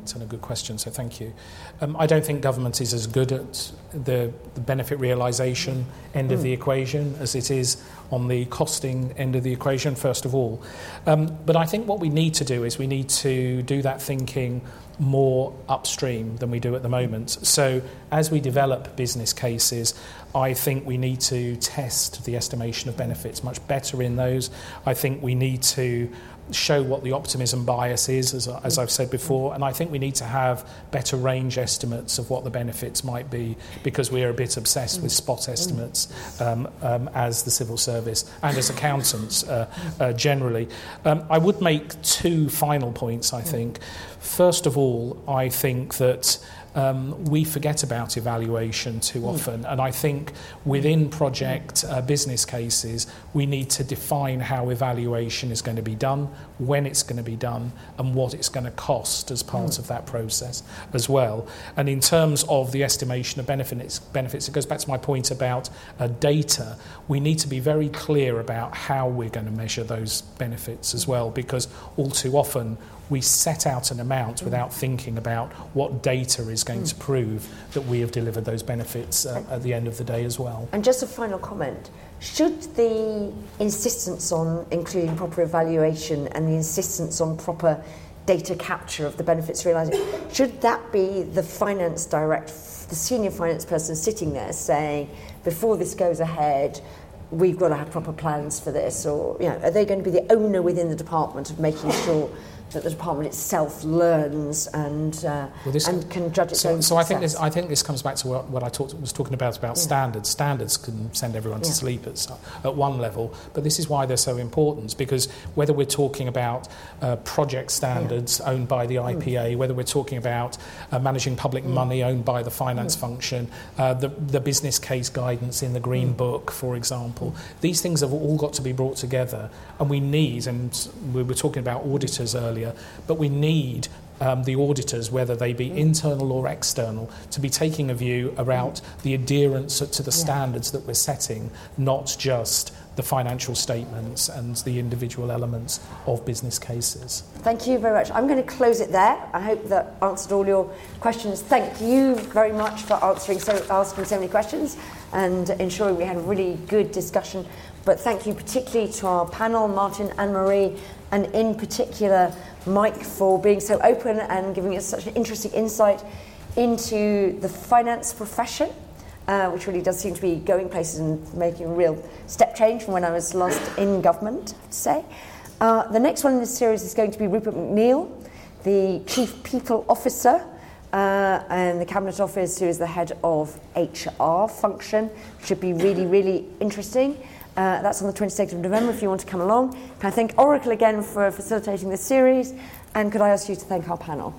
point and a good question, so thank you. Um, I don't think government is as good at the, the benefit realisation end mm. of the hmm. equation as it is on the costing end of the equation, first of all. Um, but I think what we need to do is we need to do that thinking more upstream than we do at the moment. So, as we develop business cases, I think we need to test the estimation of benefits much better in those. I think we need to show what the optimism bias is, as, as I've said before, and I think we need to have better range estimates of what the benefits might be because we are a bit obsessed with spot estimates um, um, as the civil service and as accountants uh, uh, generally. Um, I would make two final points, I think. First of all, I think that um, we forget about evaluation too hmm. often. And I think within project uh, business cases, we need to define how evaluation is going to be done, when it's going to be done, and what it's going to cost as part hmm. of that process as well. And in terms of the estimation of benefits, benefits it goes back to my point about uh, data. We need to be very clear about how we're going to measure those benefits as well, because all too often we set out an amount without thinking about what data is going to prove that we have delivered those benefits uh, at the end of the day as well. And just a final comment. Should the insistence on including proper evaluation and the insistence on proper data capture of the benefits realising, should that be the finance director, the senior finance person sitting there saying, before this goes ahead, we've got to have proper plans for this? Or, you know, are they going to be the owner within the department of making sure that the department itself learns and uh, well, this, and can judge its so, own. So I think this I think this comes back to what, what I talked, was talking about about yeah. standards. Standards can send everyone to yeah. sleep at, at one level, but this is why they're so important because whether we're talking about uh, project standards yeah. owned by the IPA, mm. whether we're talking about uh, managing public mm. money owned by the finance mm. function, uh, the the business case guidance in the Green mm. Book, for example, these things have all got to be brought together, and we need. And we were talking about auditors earlier earlier, but we need um, the auditors, whether they be internal or external, to be taking a view about the adherence to the standards that we're setting, not just the financial statements and the individual elements of business cases. Thank you very much. I'm going to close it there. I hope that answered all your questions. Thank you very much for answering so, asking so many questions and ensuring we had a really good discussion. But thank you particularly to our panel, Martin and Marie, and in particular Mike for being so open and giving us such an interesting insight into the finance profession, uh, which really does seem to be going places and making a real step change from when I was last in government, I have to say. Uh, the next one in this series is going to be Rupert McNeil, the Chief People Officer. Uh, and the Cabinet Office, who is the head of HR function, should be really, really interesting. Uh, that's on the 26th of November if you want to come along. Can I thank Oracle again for facilitating this series? And could I ask you to thank our panel?